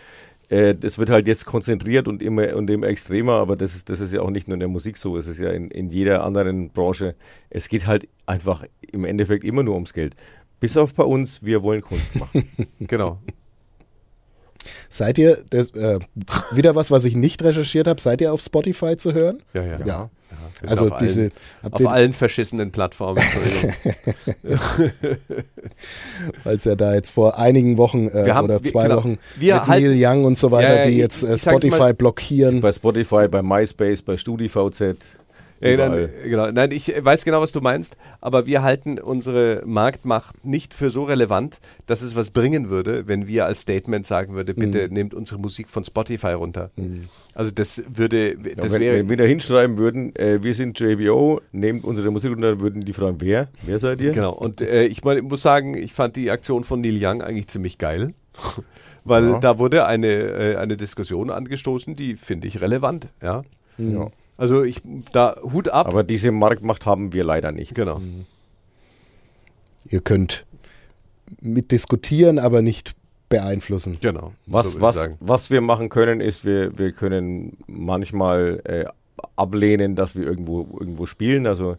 Äh, das wird halt jetzt konzentriert und immer und immer extremer, aber das ist, das ist ja auch nicht nur in der Musik so, es ist ja in, in jeder anderen Branche. Es geht halt einfach im Endeffekt immer nur ums Geld. Bis auf bei uns, wir wollen Kunst machen. [laughs] Genau. Seid ihr, das, äh, wieder was, was ich nicht recherchiert habe, seid ihr auf Spotify zu hören? Ja, ja. Ja. Wir sind Also auf diese, allen, auf allen verschissenen Plattformen. [laughs] Weil es ja da jetzt vor einigen Wochen äh, Wir haben- oder wir- zwei genau. Wochen Wir mit halten- Neil Young und so weiter, Ja, ja, die jetzt äh, Spotify mal- blockieren. bei Spotify, bei MySpace, bei StudiVZ. Ja, dann, genau. Nein, ich weiß genau, was du meinst, aber wir halten unsere Marktmacht nicht für so relevant, dass es was bringen würde, wenn wir als Statement sagen würde, bitte Mhm. nehmt unsere Musik von Spotify runter. Also das würde, Ja, das wenn, wäre, wenn wir da hinschreiben würden, äh, wir sind JBO, nehmt unsere Musik runter, würden die fragen, wer? Wer seid ihr? genau. Und äh, ich mein, muss sagen, ich fand die Aktion von Neil Young eigentlich ziemlich geil, [laughs] weil Ja. da wurde eine, äh, eine Diskussion angestoßen, die finde ich relevant, ja. Ja. Also ich, da Hut ab. Aber diese Marktmacht haben wir leider nicht. genau. Ihr könnt mitdiskutieren, aber nicht beeinflussen. Genau. Was, so was, was wir machen können, ist, wir, wir können manchmal äh, ablehnen, dass wir irgendwo, irgendwo spielen. Also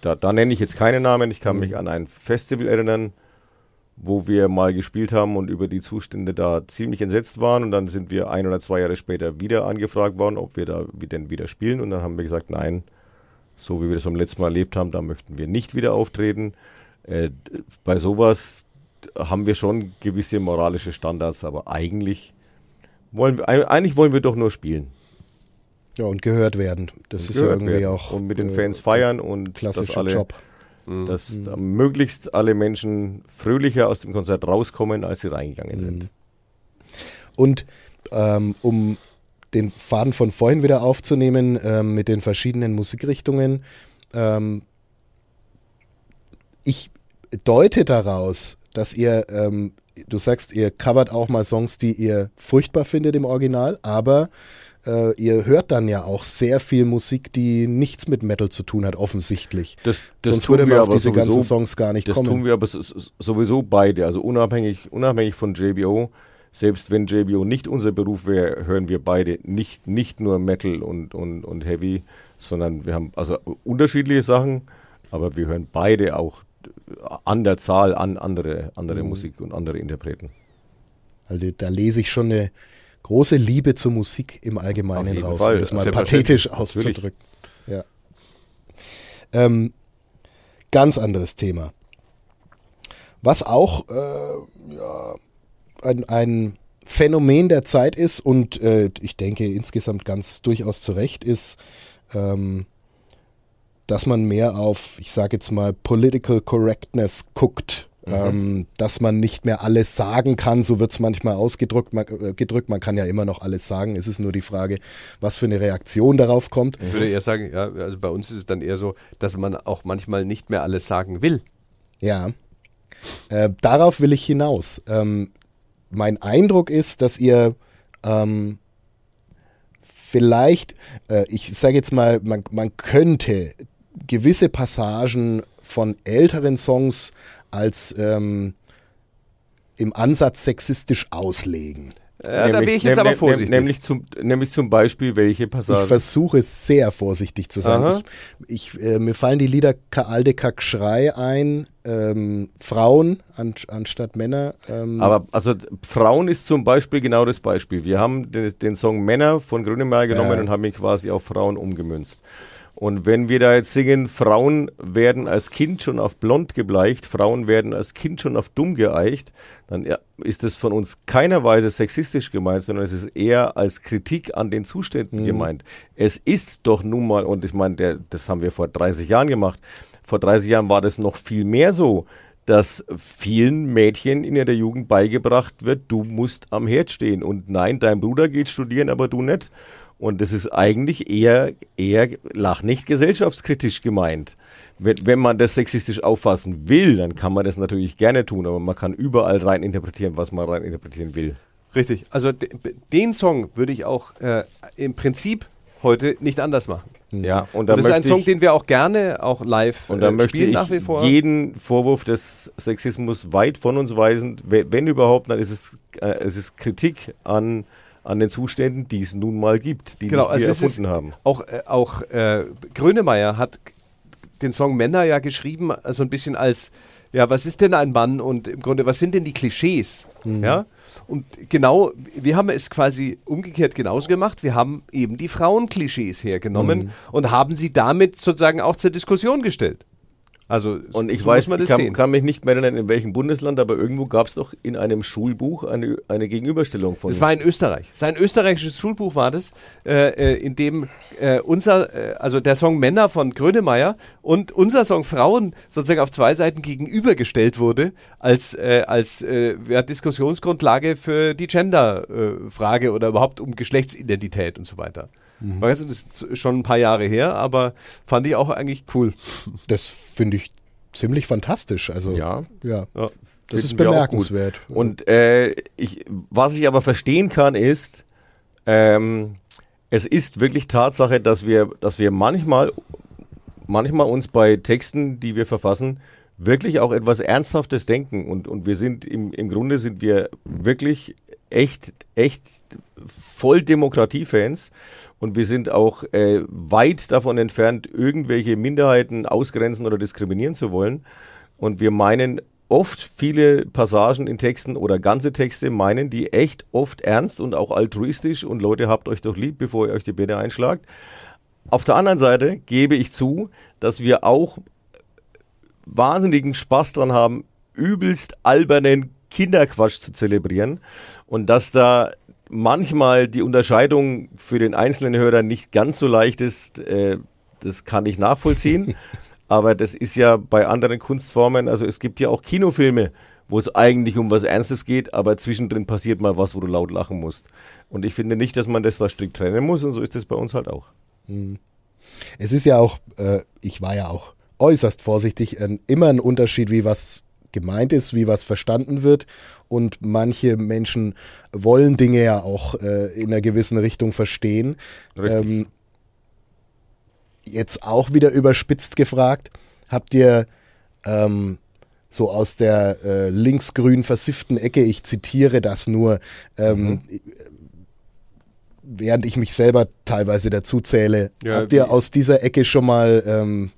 da, da nenne ich jetzt keine Namen. Ich kann mich an ein Festival erinnern, wo wir mal gespielt haben und über die Zustände da ziemlich entsetzt waren. Und dann sind wir ein oder zwei Jahre später wieder angefragt worden, ob wir da denn wieder spielen. Und dann haben wir gesagt, nein, so wie wir das beim letzten Mal erlebt haben, da möchten wir nicht wieder auftreten. Äh, bei sowas haben wir schon gewisse moralische Standards, aber eigentlich wollen wir, eig- eigentlich wollen wir doch nur spielen. Ja, und gehört werden. Das Und ist ja irgendwie werden. auch und mit den äh, Fans feiern und klassischer alle, Job. dass da möglichst alle Menschen fröhlicher aus dem Konzert rauskommen, als sie reingegangen sind. Und ähm, um den Faden von vorhin wieder aufzunehmen ähm, mit den verschiedenen Musikrichtungen, ähm, ich deute daraus, dass ihr, ähm, du sagst, ihr covert auch mal Songs, die ihr furchtbar findet im Original, aber äh, ihr hört dann ja auch sehr viel Musik, die nichts mit Metal zu tun hat, offensichtlich. Das, das Sonst würde wir man auf diese ganzen sowieso- Songs gar nicht Das kommen. tun wir aber sowieso beide, also unabhängig, unabhängig von JBO. Selbst wenn JBO nicht unser Beruf wäre, hören wir beide nicht, nicht nur Metal und, und, und Heavy, sondern wir haben also unterschiedliche Sachen, aber wir hören beide auch an der Zahl an andere, andere Musik und andere Interpreten. Also da lese ich schon eine große Liebe zur Musik im Allgemeinen raus, Fall, um das mal pathetisch auszudrücken. Ja. Ähm, ganz anderes Thema. Was auch äh, ja, ein, ein Phänomen der Zeit ist und äh, ich denke insgesamt ganz durchaus zu Recht ist, ähm, dass man mehr auf, ich sage jetzt mal, Political Correctness guckt. Ähm, dass man nicht mehr alles sagen kann, so wird es manchmal ausgedrückt. Man, äh, gedrückt. man kann ja immer noch alles sagen. Es ist nur die Frage, was für eine Reaktion darauf kommt. Ich würde eher sagen, ja, also bei uns ist es dann eher so, dass man auch manchmal nicht mehr alles sagen will. Ja. Äh, darauf will ich hinaus. Ähm, mein Eindruck ist, dass ihr ähm, vielleicht, äh, ich sage jetzt mal, man, man könnte gewisse Passagen von älteren Songs als ähm, im Ansatz sexistisch auslegen. Ja, da bin ich jetzt aber vorsichtig. Nämlich zum, nämlich zum Beispiel welche Ich Passagen? versuche sehr vorsichtig zu sein. Ich, ich, äh, mir fallen die Lieder Ka Alde Kack Schrei ein, ähm, Frauen an, anstatt Männer. Ähm, Aber also Frauen ist zum Beispiel genau das Beispiel. Wir haben den, den Song Männer von Grönemeyer genommen Ja. und haben ihn quasi auf Frauen umgemünzt. Und wenn wir da jetzt singen, Frauen werden als Kind schon auf blond gebleicht, Frauen werden als Kind schon auf dumm geeicht, dann ist es von uns keiner Weise sexistisch gemeint, sondern es ist eher als Kritik an den Zuständen gemeint. Es ist doch nun mal, und ich meine, der, das haben wir vor 30 Jahren gemacht, vor 30 Jahren war das noch viel mehr so, dass vielen Mädchen in ihrer Jugend beigebracht wird, du musst am Herd stehen und nein, dein Bruder geht studieren, aber du nicht. Und das ist eigentlich eher, eher, lach nicht gesellschaftskritisch gemeint. Wenn, wenn man das sexistisch auffassen will, dann kann man das natürlich gerne tun, aber man kann überall rein interpretieren, was man rein interpretieren will. Richtig. Also de- den Song würde ich auch äh, im Prinzip heute nicht anders machen. Ja, und da Und das ist ein Song, den wir auch gerne auch live und da äh, möchte ich nach wie vor. jeden Vorwurf des Sexismus weit von uns weisen. We- Wenn überhaupt, dann ist es, äh, es ist Kritik an, an den Zuständen, die es nun mal gibt, die Genau, also wir es ist- erfunden haben. Auch, äh, auch äh, Grönemeyer hat den Song Männer ja geschrieben, äh, so ein bisschen als, ja, was ist denn ein Mann und im Grunde, was sind denn die Klischees? Ja. Und genau, wir haben es quasi umgekehrt genauso gemacht. Wir haben eben die Frauenklischees hergenommen und haben sie damit sozusagen auch zur Diskussion gestellt. Also, Und ich so weiß, ich kann, kann mich nicht mehr erinnern, in welchem Bundesland, aber irgendwo gab es doch in einem Schulbuch eine, eine Gegenüberstellung von. Das war in Österreich. Sein österreichisches Schulbuch war das, äh, äh, in dem äh, unser, äh, also der Song Männer von Grönemeyer und unser Song Frauen sozusagen auf zwei Seiten gegenübergestellt wurde als, äh, als äh, Diskussionsgrundlage für die Gender-Frage oder überhaupt um Geschlechtsidentität und so weiter. Weißt du, das ist schon ein paar Jahre her, aber fand ich auch eigentlich cool. das finde ich ziemlich fantastisch. Also, ja, ja. Ja. Das ist bemerkenswert. Und äh, ich, was ich aber verstehen kann, ist, ähm, es ist wirklich Tatsache, dass wir, dass wir manchmal, manchmal uns bei Texten, die wir verfassen, wirklich auch etwas Ernsthaftes denken. Und, und wir sind im, im Grunde sind wir wirklich echt, echt voll Demokratiefans. Und wir sind auch äh, weit davon entfernt, irgendwelche Minderheiten ausgrenzen oder diskriminieren zu wollen. Und wir meinen oft viele Passagen in Texten oder ganze Texte meinen die echt oft ernst und auch altruistisch und Leute habt euch doch lieb, bevor ihr euch die Beine einschlagt. Auf der anderen Seite gebe ich zu, dass wir auch wahnsinnigen Spaß dran haben, übelst albernen Kinderquatsch zu zelebrieren und dass da manchmal die Unterscheidung für den einzelnen Hörer nicht ganz so leicht ist, äh, das kann ich nachvollziehen. [laughs] Aber das ist ja bei anderen Kunstformen, also es gibt ja auch Kinofilme, wo es eigentlich um was Ernstes geht, aber zwischendrin passiert mal was, wo du laut lachen musst. Und ich finde nicht, dass man das da strikt trennen muss und so ist es bei uns halt auch. Es ist ja auch, äh, ich war ja auch äußerst vorsichtig, äh, immer ein Unterschied, wie was gemeint ist, wie was verstanden wird. Und manche Menschen wollen Dinge ja auch äh, in einer gewissen Richtung verstehen. Ähm, jetzt auch wieder überspitzt gefragt, habt ihr ähm, so aus der äh, linksgrün versifften Ecke, ich zitiere das nur, ähm, während ich mich selber teilweise dazu zähle, Ja, habt ihr aus dieser Ecke schon mal ähm,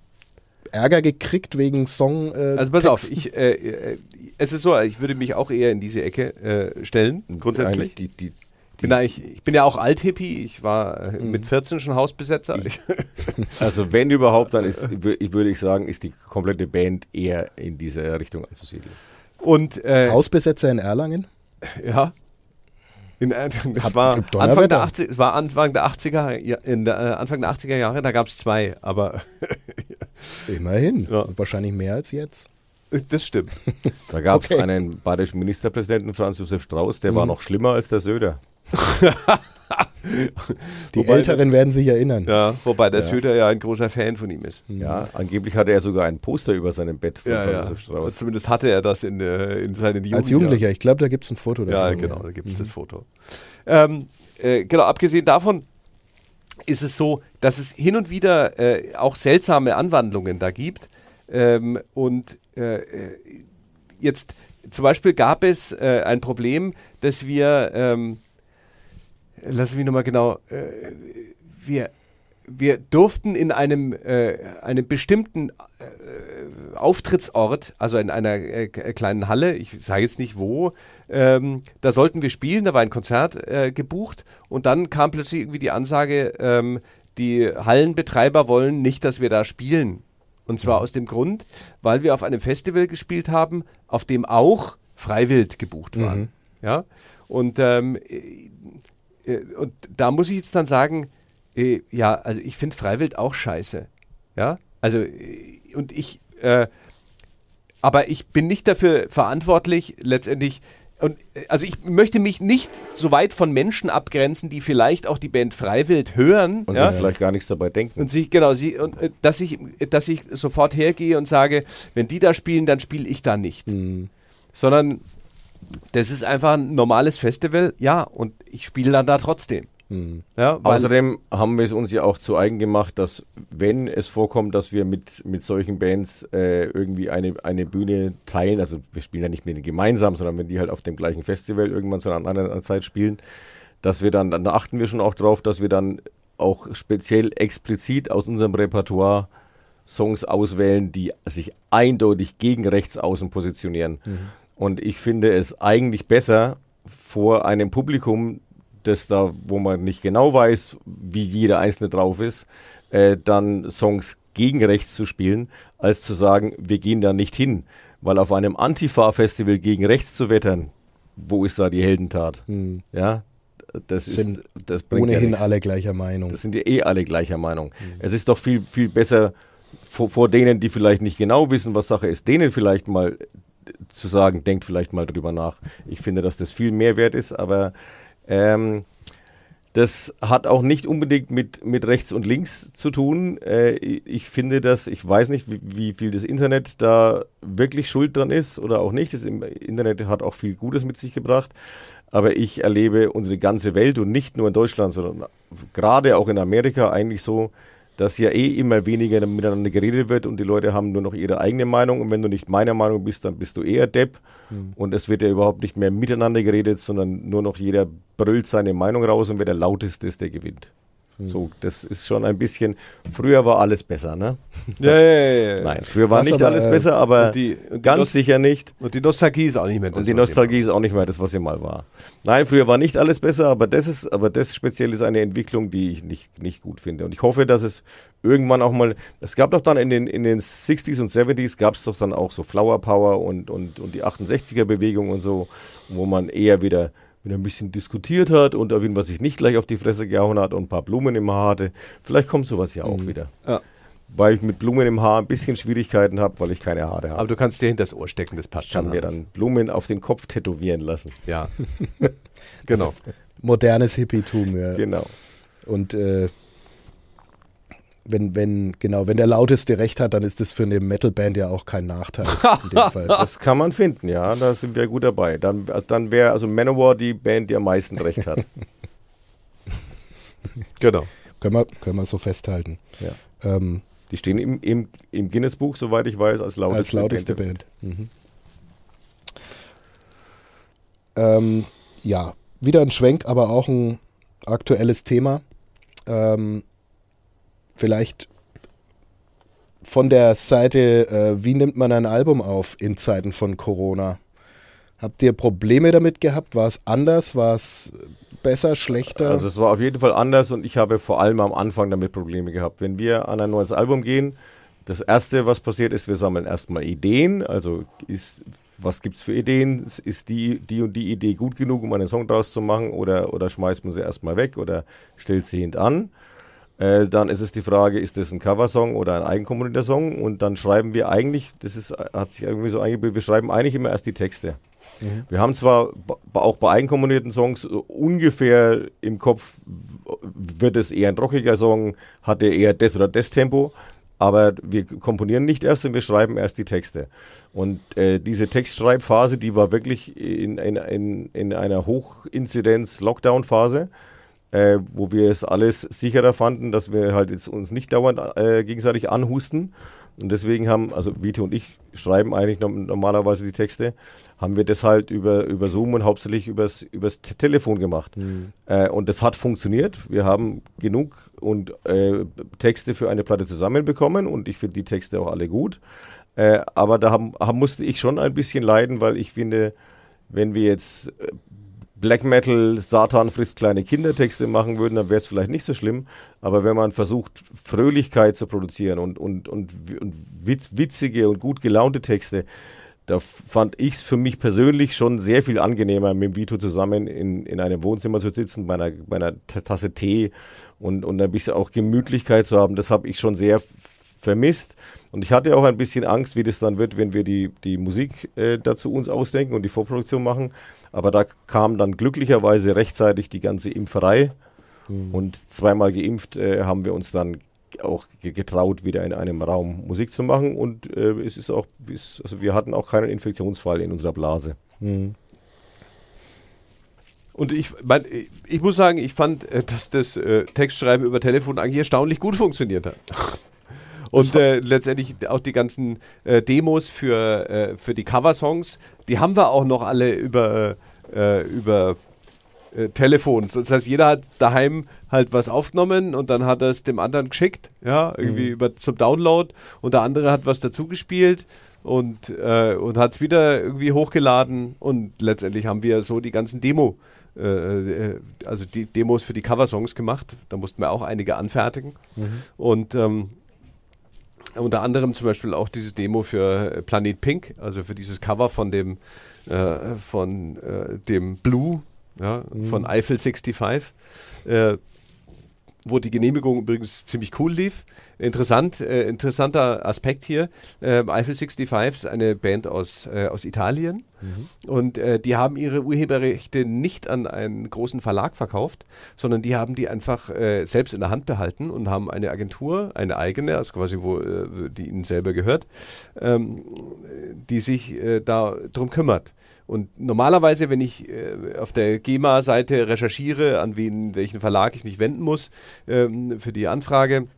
Ärger gekriegt wegen Song? Äh, Also pass auf, Texten? ich, äh, äh, es ist so, ich würde mich auch eher in diese Ecke äh, stellen, grundsätzlich. Eigentlich Die, die, Ich bin, eigentlich, ich bin ja auch Althippie, ich war äh, mit 14 schon Hausbesetzer. Ich, [laughs] also wenn überhaupt, dann ist, wür- ich würde ich sagen, ist die komplette Band eher in diese Richtung anzusiedeln. und äh, Hausbesetzer in Erlangen? ja. In, äh, das war gibt Anfang der, Donnerwetter. 80, es war Anfang der 80er, ja, in der, Anfang der 80er Jahre, da gab es zwei, aber Immerhin. Ja. Wahrscheinlich mehr als jetzt. das stimmt. [laughs] Da gab es Okay. einen bayerischen Ministerpräsidenten, Franz Josef Strauß, der war noch schlimmer als der Söder. [laughs] Die Wobei- Älteren werden sich erinnern. Ja, wobei der Söder ja ein großer Fan von ihm ist. Ja, angeblich hatte er sogar ein Poster über seinem Bett von Ja, Franz ja. Josef Strauß. Zumindest hatte er das in, äh, in seinen Jugendjahren. Als Jugendlicher, ich glaube, da gibt es ein Foto davon. Ja, genau, da gibt es das Foto. Ähm, äh, genau, abgesehen davon ist es so, dass es hin und wieder äh, auch seltsame Anwandlungen da gibt. Ähm, und äh, äh jetzt zum Beispiel gab es äh, ein Problem, dass wir, ähm, lassen mich nochmal genau, äh, wir, wir durften in einem, äh, einem bestimmten Auftrittsort, also in einer kleinen Halle, ich sage jetzt nicht wo, ähm, da sollten wir spielen, da war ein Konzert äh, gebucht und dann kam plötzlich irgendwie die Ansage, ähm, die Hallenbetreiber wollen nicht, dass wir da spielen. Und zwar aus dem Grund, weil wir auf einem Festival gespielt haben, auf dem auch Freiwild gebucht waren. Mhm. Ja. Und, ähm, äh, äh, und da muss ich jetzt dann sagen, äh, ja, also ich finde Freiwild auch scheiße. Ja. Also, äh, und ich, äh, aber ich bin nicht dafür verantwortlich, letztendlich und äh, also ich möchte mich nicht so weit von Menschen abgrenzen, die vielleicht auch die Band Freiwild hören und ja, vielleicht gar nichts dabei denken. Und sich genau, sie und äh, dass ich dass ich sofort hergehe und sage, wenn die da spielen, dann spiele ich da nicht. Mhm. Sondern das ist einfach ein normales Festival, ja, und ich spiele dann da trotzdem. Mhm. Ja, Außerdem haben wir es uns ja auch zu eigen gemacht, dass wenn es vorkommt, dass wir mit, mit solchen Bands äh, irgendwie eine, eine Bühne teilen, also wir spielen ja nicht mit denen gemeinsam, sondern wenn die halt auf dem gleichen Festival irgendwann zu einer anderen Zeit spielen, dass wir dann, dann achten wir schon auch drauf, dass wir dann auch speziell explizit aus unserem Repertoire Songs auswählen, die sich eindeutig gegen rechts außen positionieren. Mhm. Und ich finde es eigentlich besser, vor einem Publikum das da, wo man nicht genau weiß, wie jeder Einzelne drauf ist, äh, dann Songs gegen rechts zu spielen, als zu sagen, wir gehen da nicht hin. Weil auf einem Antifa-Festival gegen rechts zu wettern, wo ist da die Heldentat? Hm. Ja, das sind ist, das ohnehin ja alle gleicher Meinung. Das sind ja eh alle gleicher Meinung. Mhm. Es ist doch viel, viel besser vor, vor, denen, die vielleicht nicht genau wissen, was Sache ist, denen vielleicht mal zu sagen, denkt vielleicht mal drüber nach. Ich finde, dass das viel mehr wert ist, aber ähm, das hat auch nicht unbedingt mit, mit rechts und links zu tun. Äh, ich finde das, ich weiß nicht, wie, wie, viel das Internet da wirklich schuld dran ist oder auch nicht. Das Internet hat auch viel Gutes mit sich gebracht. Aber ich erlebe unsere ganze Welt und nicht nur in Deutschland, sondern gerade auch in Amerika eigentlich so, dass ja eh immer weniger miteinander geredet wird und die Leute haben nur noch ihre eigene Meinung und wenn du nicht meiner Meinung bist, dann bist du eher Depp mhm. und es wird ja überhaupt nicht mehr miteinander geredet, sondern nur noch jeder brüllt seine Meinung raus und wer der lauteste ist, der gewinnt. Hm. So, das ist schon ein bisschen. Früher war alles besser, ne? Ja, ja, ja. ja. [laughs] Nein, früher war was nicht aber, alles äh, besser, aber die, ganz sicher nicht. Und die Nostalgie ist auch nicht mehr das. Und die Nostalgie ist auch nicht mehr das, was sie mal war. Nein, früher war nicht alles besser, aber das ist, aber das speziell ist eine Entwicklung, die ich nicht, nicht gut finde. Und ich hoffe, dass es irgendwann auch mal. Es gab doch dann in den, in den 60s und 70s gab es doch dann auch so Flower Power und, und, und die 68er Bewegung und so, wo man eher wieder wenn er ein bisschen diskutiert hat und auf ihn was sich nicht gleich auf die Fresse gehauen hat und ein paar Blumen im Haar hatte. Vielleicht kommt sowas ja auch mhm. wieder. Ja. Weil ich mit Blumen im Haar ein bisschen Schwierigkeiten habe, weil ich keine Haare habe. Aber du kannst dir hinter das Ohr stecken, das passt ich kann schon. mir dann Blumen auf den Kopf tätowieren lassen. Ja. [laughs] [laughs] genau. Modernes Hippietum, ja. Genau. Und äh, wenn, wenn, genau, wenn der lauteste Recht hat, dann ist das für eine Metalband ja auch kein Nachteil. in dem [laughs] Fall. Das kann man finden, ja, da sind wir gut dabei. Dann, dann wäre also Manowar die Band, die am meisten Recht hat. [laughs] genau. Können wir, können wir so festhalten. Ja. Ähm, die stehen im, im, im Guinness-Buch, soweit ich weiß, als lauteste, als lauteste Band. Band. Mhm. Ähm, ja, wieder ein Schwenk, aber auch ein aktuelles Thema. Ähm, vielleicht von der Seite, äh, wie nimmt man ein Album auf in Zeiten von Corona? Habt ihr Probleme damit gehabt? War es anders? War es besser, schlechter? Also es war auf jeden Fall anders und ich habe vor allem am Anfang damit Probleme gehabt. Wenn wir an ein neues Album gehen, das erste, was passiert ist, wir sammeln erstmal Ideen. Also ist, was gibt es für Ideen? Ist die, die und die Idee gut genug, um einen Song draus zu machen? Oder, oder schmeißt man sie erstmal weg oder stellt sie hintan? Äh, dann ist es die Frage, ist das ein Coversong oder ein eigenkomponierter Song? Und dann schreiben wir eigentlich, das ist, hat sich irgendwie so eingebildet, wir schreiben eigentlich immer erst die Texte. Mhm. Wir haben zwar auch bei eigenkomponierten Songs ungefähr im Kopf, wird es eher ein rockiger Song, hat er eher das oder das Tempo, aber wir komponieren nicht erst, sondern wir schreiben erst die Texte. Und äh, diese Textschreibphase, die war wirklich in, in, in, in einer Hochinzidenz-Lockdown-Phase. Äh, wo wir es alles sicherer fanden, dass wir halt jetzt uns nicht dauernd äh, gegenseitig anhusten. Und deswegen haben, also Vito und ich schreiben eigentlich normalerweise die Texte, haben wir das halt über, über Zoom und hauptsächlich übers, übers Telefon gemacht. Mhm. Äh, und das hat funktioniert. Wir haben genug und äh, Texte für eine Platte zusammenbekommen und ich finde die Texte auch alle gut. Äh, aber da haben, haben, musste ich schon ein bisschen leiden, weil ich finde, wenn wir jetzt äh, Black Metal, Satan frisst kleine Kindertexte machen würden, dann wäre es vielleicht nicht so schlimm. Aber wenn man versucht, Fröhlichkeit zu produzieren und, und, und, und witz, witzige und gut gelaunte Texte, da fand ich es für mich persönlich schon sehr viel angenehmer, mit Vito zusammen in, in einem Wohnzimmer zu sitzen, bei einer, bei einer Tasse Tee und, und ein bisschen auch Gemütlichkeit zu haben. Das habe ich schon sehr vermisst. Und ich hatte auch ein bisschen Angst, wie das dann wird, wenn wir die, die Musik äh, dazu uns ausdenken und die Vorproduktion machen. Aber da kam dann glücklicherweise rechtzeitig die ganze Impferei. Mhm. Und zweimal geimpft äh, haben wir uns dann auch getraut, wieder in einem Raum Musik zu machen. Und äh, es ist auch, ist, also wir hatten auch keinen Infektionsfall in unserer Blase. Mhm. Und ich, mein, ich muss sagen, ich fand, äh, dass das äh, Textschreiben über Telefon eigentlich erstaunlich gut funktioniert hat. [laughs] Und äh, letztendlich auch die ganzen äh, Demos für, äh, für die Coversongs, die haben wir auch noch alle über, äh, über äh, Telefons. Das heißt, jeder hat daheim halt was aufgenommen und dann hat er es dem anderen geschickt, ja, irgendwie mhm. über, zum Download und der andere hat was dazugespielt und, äh, und hat es wieder irgendwie hochgeladen und letztendlich haben wir so die ganzen Demo, äh, also die Demos für die Coversongs gemacht. Da mussten wir auch einige anfertigen. Mhm. Und ähm, unter anderem zum Beispiel auch dieses Demo für Planet Pink, also für dieses Cover von dem, äh, von äh, dem Blue, ja, mhm. von Eiffel 65. Äh, wo die Genehmigung übrigens ziemlich cool lief. Interessant, äh, interessanter Aspekt hier. Äh, Eiffel 65 ist eine Band aus, äh, aus Italien mhm. und äh, die haben ihre Urheberrechte nicht an einen großen Verlag verkauft, sondern die haben die einfach äh, selbst in der Hand behalten und haben eine Agentur, eine eigene, also quasi wo äh, die ihnen selber gehört, ähm, die sich da drum kümmert. Und normalerweise, wenn ich äh, auf der GEMA-Seite recherchiere, an wen, welchen Verlag ich mich wenden muss ähm, für die Anfrage,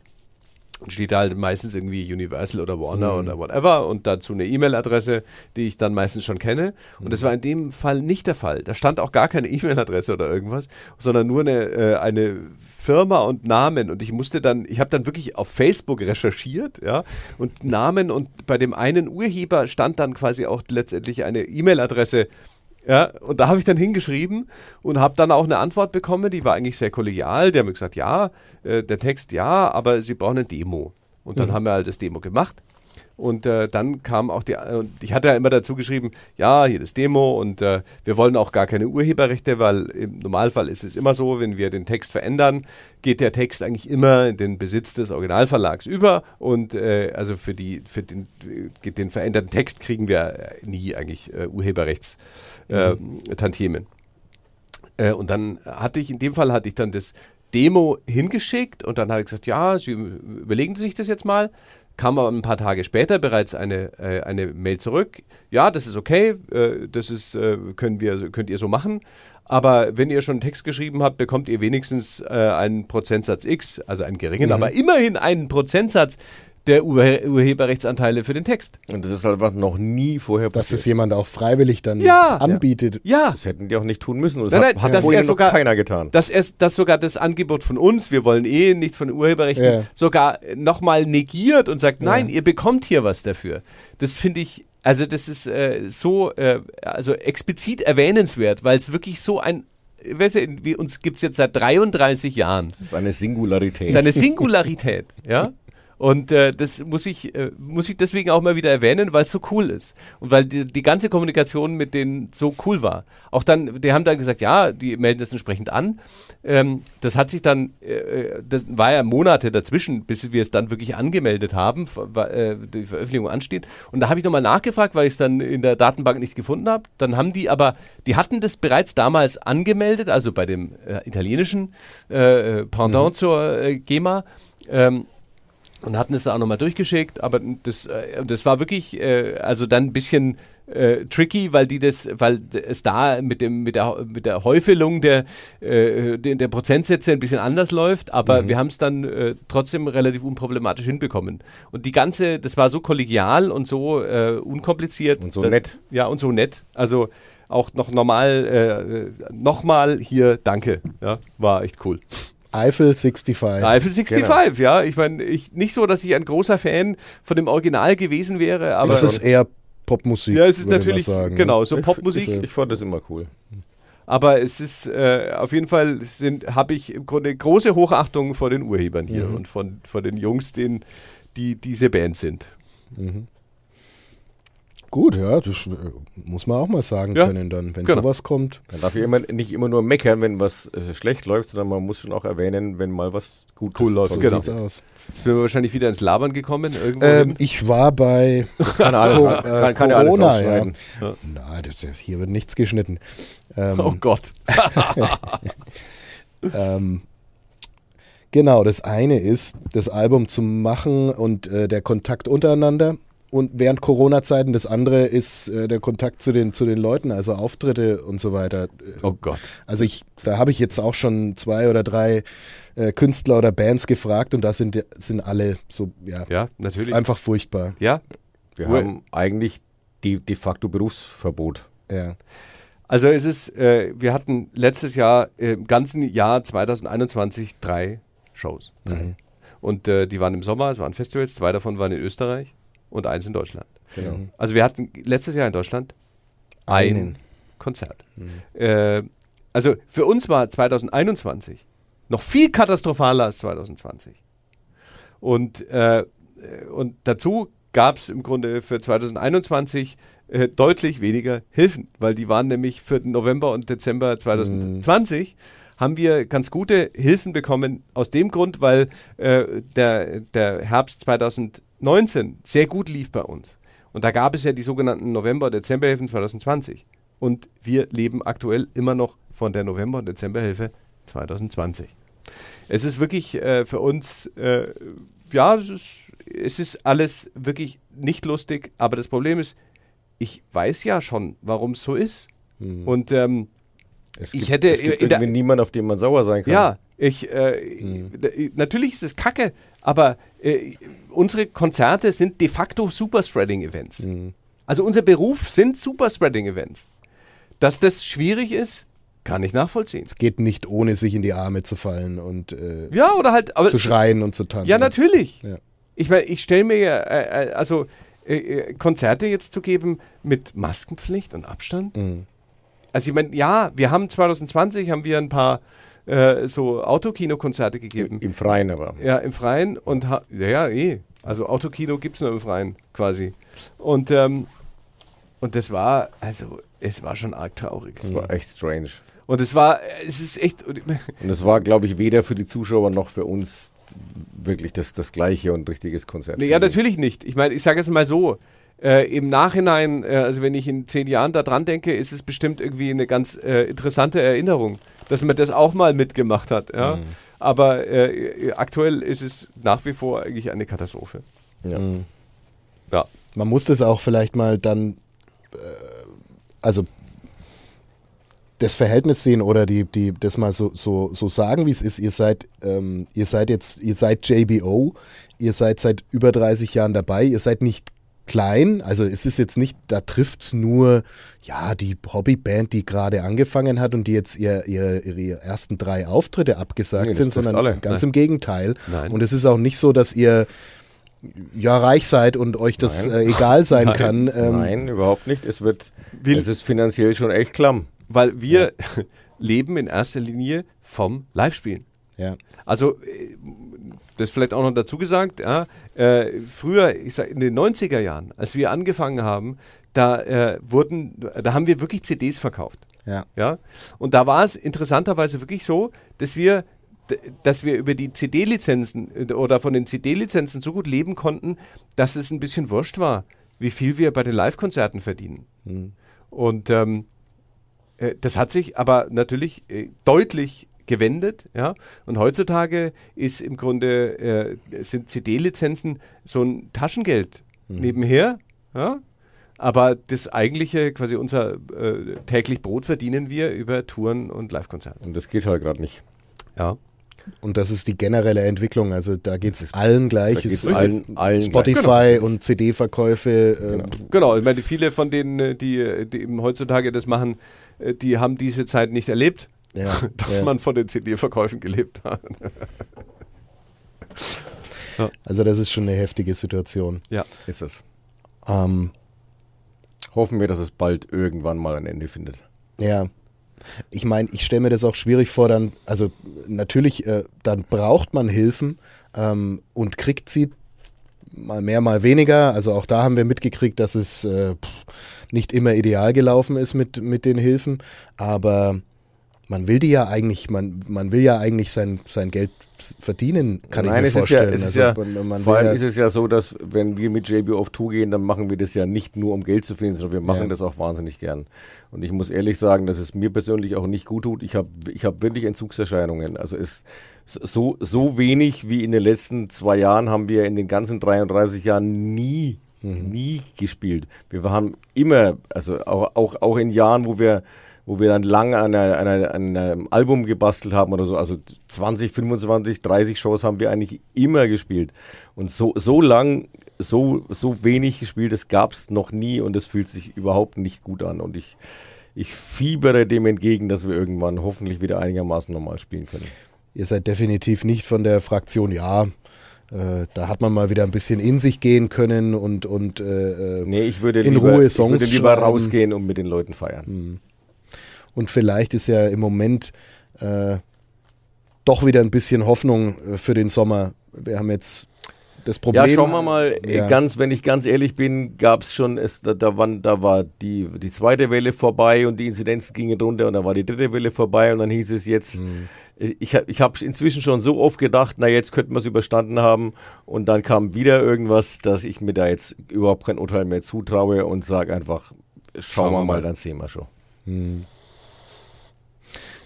steht da halt meistens irgendwie Universal oder Warner mhm. oder whatever und dazu eine E-Mail-Adresse, die ich dann meistens schon kenne. Und mhm. das war in dem Fall nicht der Fall. Da stand auch gar keine E-Mail-Adresse oder irgendwas, sondern nur eine, äh, eine Firma und Namen. Und ich musste dann, ich habe dann wirklich auf Facebook recherchiert, ja, und Namen und bei dem einen Urheber stand dann quasi auch letztendlich eine E-Mail-Adresse ja, und da habe ich dann hingeschrieben und habe dann auch eine Antwort bekommen, die war eigentlich sehr kollegial. Die haben mir gesagt, ja, äh, der Text ja, aber sie brauchen eine Demo. Und dann mhm. haben wir halt das Demo gemacht. Und äh, dann kam auch die, äh, ich hatte ja immer dazu geschrieben, ja, hier das Demo und äh, wir wollen auch gar keine Urheberrechte, weil im Normalfall ist es immer so, wenn wir den Text verändern, geht der Text eigentlich immer in den Besitz des Originalverlags über und äh, also für, die, für den, den veränderten Text kriegen wir nie eigentlich äh, Urheberrechtstantiemen. Mhm. Äh, und dann hatte ich, in dem Fall hatte ich dann das Demo hingeschickt und dann hat er gesagt, ja, Sie überlegen Sie sich das jetzt mal kam aber ein paar Tage später bereits eine, äh, eine Mail zurück. Ja, das ist okay, äh, das ist, äh, können wir, könnt ihr so machen. Aber wenn ihr schon einen Text geschrieben habt, bekommt ihr wenigstens äh, einen Prozentsatz X, also einen geringen, mhm. aber immerhin einen Prozentsatz, der Ur Urheberrechtsanteile für den Text. Und das ist einfach noch nie vorher passiert. Dass es jemand auch freiwillig dann ja. anbietet. Ja. Das hätten die auch nicht tun müssen. Das nein, nein, hat, hat vorher sogar, keiner getan. Dass, erst, dass sogar das Angebot von uns, wir wollen eh nichts von Urheberrechten, ja. sogar nochmal negiert und sagt, nein, ja. ihr bekommt hier was dafür. Das finde ich, also das ist äh, so, äh, also explizit erwähnenswert, weil es wirklich so ein weißt du, wie uns gibt es jetzt seit 33 Jahren. Das ist eine Singularität. Das ist eine Singularität, ja. [laughs] Und äh, das muss ich, äh, muss ich deswegen auch mal wieder erwähnen, weil es so cool ist. Und weil die, die ganze Kommunikation mit denen so cool war. Auch dann, die haben dann gesagt, ja, die melden das entsprechend an. Ähm, das hat sich dann, äh, äh das war ja Monate dazwischen, bis wir es dann wirklich angemeldet haben, äh, die Veröffentlichung ansteht. Und da habe ich nochmal nachgefragt, weil ich es dann in der Datenbank nicht gefunden habe. Dann haben die aber, die hatten das bereits damals angemeldet, also bei dem äh, italienischen Pendant mhm. zur GEMA. Ähm, und hatten es auch nochmal durchgeschickt, aber das, äh, das war wirklich, äh, also dann ein bisschen äh, tricky, weil die das, weil es da mit dem mit der mit der Häufelung der äh, der, der Prozentsätze ein bisschen anders läuft, aber Mhm. wir haben es dann äh, trotzdem relativ unproblematisch hinbekommen. Und die ganze, das war so kollegial und so äh, unkompliziert Und so dass- nett. Ja und so nett. Also auch noch normal, äh, nochmal hier, danke. Ja, war echt cool. Eiffel 65. Eiffel 65, ja. Ich meine, ich, nicht so, dass ich ein großer Fan von dem Original gewesen wäre, aber das ist eher Popmusik. ja, es ist natürlich, sagen, ne? genau, so Ich- Popmusik. Ich, ich fand das immer cool. Aber es ist äh, auf jeden Fall sind habe ich im Grunde große Hochachtung vor den Urhebern hier Mhm. und von, von den Jungs, den, die diese Band sind. Gut, ja, das äh, muss man auch mal sagen Ja, können dann, wenn genau. sowas kommt. Man darf ja immer, nicht immer nur meckern, wenn was äh, schlecht läuft, sondern man muss schon auch erwähnen, wenn mal was gut Cool läuft, So genau. sieht's aus. Jetzt sind wir wahrscheinlich wieder ins Labern gekommen. Irgendwo Ähm, ich war bei Kann, alles, Co- kann, äh, kann ja alles Corona, ja. rausschneiden. Na, das, hier wird nichts geschnitten. Ähm, oh Gott. [laughs] Ähm, genau, das eine ist, das Album zu machen und äh, der Kontakt untereinander. Und während Corona-Zeiten das andere ist äh, der Kontakt zu den, zu den Leuten, also Auftritte und so weiter. Oh Gott. Also ich, da habe ich jetzt auch schon zwei oder drei äh, Künstler oder Bands gefragt und da sind, sind alle so, ja, Ja, natürlich. einfach furchtbar. Ja, Wir Ur- haben eigentlich de, de facto Berufsverbot. Ja. Also es ist, äh, wir hatten letztes Jahr, äh, im ganzen Jahr 2021 drei Shows. Mhm. Und äh, die waren im Sommer, es waren Festivals, zwei davon waren in Österreich und eins in Deutschland. Genau. Also wir hatten letztes Jahr in Deutschland ein Einen. Konzert. Äh, also für uns war 2021 noch viel katastrophaler als 2020. Und, äh, und dazu gab es im Grunde für 2021 äh, deutlich weniger Hilfen, weil die waren nämlich für November und Dezember 2020 haben wir ganz gute Hilfen bekommen aus dem Grund, weil äh, der, der Herbst 2019 sehr gut lief bei uns. Und da gab es ja die sogenannten November-Dezemberhilfen 2020. Und wir leben aktuell immer noch von der November- und Dezemberhilfe 2020. Es ist wirklich äh, für uns, äh, ja, es ist, es ist alles wirklich nicht lustig, aber das Problem ist, ich weiß ja schon, warum es so ist. Und ähm, Es Ich gibt, hätte es gibt irgendwie niemanden, auf den man sauer sein kann. ja, ich, äh, d- natürlich ist es kacke, aber äh, unsere Konzerte sind de facto Superspreading-Events. Also unser Beruf sind Superspreading-Events. Dass das schwierig ist, kann ich nachvollziehen. Geht nicht ohne sich in die Arme zu fallen und äh, Ja, oder halt, aber zu schreien und zu tanzen. Ja, natürlich. Ja. Ich meine, ich stelle mir ja, äh, äh, also äh, äh, Konzerte jetzt zu geben mit Maskenpflicht und Abstand. Mhm. Also ich meine, ja, wir haben 2020 haben wir ein paar äh, so Autokino-Konzerte gegeben. Im Freien aber. Ja, im Freien und ja, ja, eh. Also Autokino gibt es nur im Freien quasi. Und, ähm, und das war, also es war schon arg traurig. Das war echt strange. Und es war, es ist echt, Und [laughs] es war, glaube ich, weder für die Zuschauer noch für uns wirklich das, das gleiche und richtiges Konzert. Nee, ja, natürlich nicht. Ich meine, ich sage es mal so. Äh, Im Nachhinein, äh, also wenn ich in zehn Jahren da dran denke, ist es bestimmt irgendwie eine ganz äh, interessante Erinnerung, dass man das auch mal mitgemacht hat. Ja? Aber äh, aktuell ist es nach wie vor eigentlich eine Katastrophe. Ja. Ja. Man muss das auch vielleicht mal dann, äh, also das Verhältnis sehen oder die, die, das mal so, so, so sagen, wie es ist. Ihr seid, ähm, ihr seid jetzt, ihr seid JBO, ihr seid seit über 30 Jahren dabei, ihr seid nicht klein, also es ist jetzt nicht, da trifft's nur, ja, die Hobbyband, die gerade angefangen hat und die jetzt ihr, ihre, ihre ersten drei Auftritte abgesagt Nee, sind, trifft sondern alle. ganz im Gegenteil. Nein. Und es ist auch nicht so, dass ihr ja reich seid und euch das Nein. äh, egal sein [laughs] Nein. kann. Ähm, Nein, überhaupt nicht. Es wird, Will- es ist finanziell schon echt klamm. Weil wir [laughs] leben in erster Linie vom Live-Spielen. Ja. Also, äh, das vielleicht auch noch dazu gesagt, ja, äh, früher, ich sag, in den 90er Jahren, als wir angefangen haben, da äh, wurden, da haben wir wirklich CDs verkauft. Ja. Ja? Und da war es interessanterweise wirklich so, dass wir, dass wir über die CD-Lizenzen äh, oder von den CD-Lizenzen so gut leben konnten, dass es ein bisschen wurscht war, wie viel wir bei den Live-Konzerten verdienen. Und ähm, äh, das hat sich aber natürlich äh, deutlich gewendet, ja. Und heutzutage ist im Grunde äh, sind CD-Lizenzen so ein Taschengeld nebenher, ja. Aber das eigentliche, quasi unser äh, täglich Brot verdienen wir über Touren und Live-Konzerte. Und das geht halt gerade nicht. Ja. Und das ist die generelle Entwicklung. Also da geht es allen gleich. Geht's Es- allen, allen Spotify und CD-Verkäufe. ähm, Genau, ich meine, viele von denen, äh, die, die eben heutzutage das machen, äh, die haben diese Zeit nicht erlebt, Ja, [laughs] dass ja. man von den CD-Verkäufen gelebt hat. [laughs] Also das ist schon eine heftige Situation. Ja. ist es. Ähm, Hoffen wir, dass es bald irgendwann mal ein Ende findet. Ja. Ich meine, ich stelle mir das auch schwierig vor, dann, also natürlich, äh, dann braucht man Hilfen ähm, und kriegt sie mal mehr, mal weniger. Also auch da haben wir mitgekriegt, dass es äh, nicht immer ideal gelaufen ist mit, mit den Hilfen. Aber man will die ja eigentlich, man, man will ja eigentlich sein, sein Geld verdienen, kann Nein, ich mir es ist ja, vorstellen. es ist also ja, man, vor allem ja, ist es ja so, dass wenn wir mit JB auf Tour gehen, dann machen wir das ja nicht nur um Geld zu finden, sondern wir machen Ja. das auch wahnsinnig gern. Und ich muss ehrlich sagen, dass es mir persönlich auch nicht gut tut. Ich habe ich hab wirklich Entzugserscheinungen. Also es so, so wenig wie in den letzten zwei Jahren haben wir in den ganzen 33 Jahren nie, nie gespielt. Wir haben immer, also auch, auch, auch in Jahren, wo wir wo wir dann lange an, einer, an, einer, an einem Album gebastelt haben oder so. Also 20, 25, 30 Shows haben wir eigentlich immer gespielt. Und so, so lang, so, so wenig gespielt, das gab es noch nie und es fühlt sich überhaupt nicht gut an. Und ich, ich fiebere dem entgegen, dass wir irgendwann hoffentlich wieder einigermaßen normal spielen können. Ihr seid definitiv nicht von der Fraktion, ja, äh, da hat man mal wieder ein bisschen in sich gehen können und, und äh, äh, Nee, ich würde In lieber, Ruhe ich Songs würde lieber schreiben. rausgehen und mit den Leuten feiern. Und vielleicht ist ja im Moment äh, doch wieder ein bisschen Hoffnung äh, für den Sommer. Wir haben jetzt das Problem. Ja, schauen wir mal, Ja. ganz, wenn ich ganz ehrlich bin, gab es schon, es, da, da, waren, da war die, die zweite Welle vorbei und die Inzidenzen gingen runter und dann war die dritte Welle vorbei und dann hieß es jetzt, Hm. ich habe ich hab inzwischen schon so oft gedacht, na jetzt könnten wir es überstanden haben und dann kam wieder irgendwas, dass ich mir da jetzt überhaupt kein Urteil mehr zutraue und sage einfach, schauen, wir mal, dann sehen wir schon.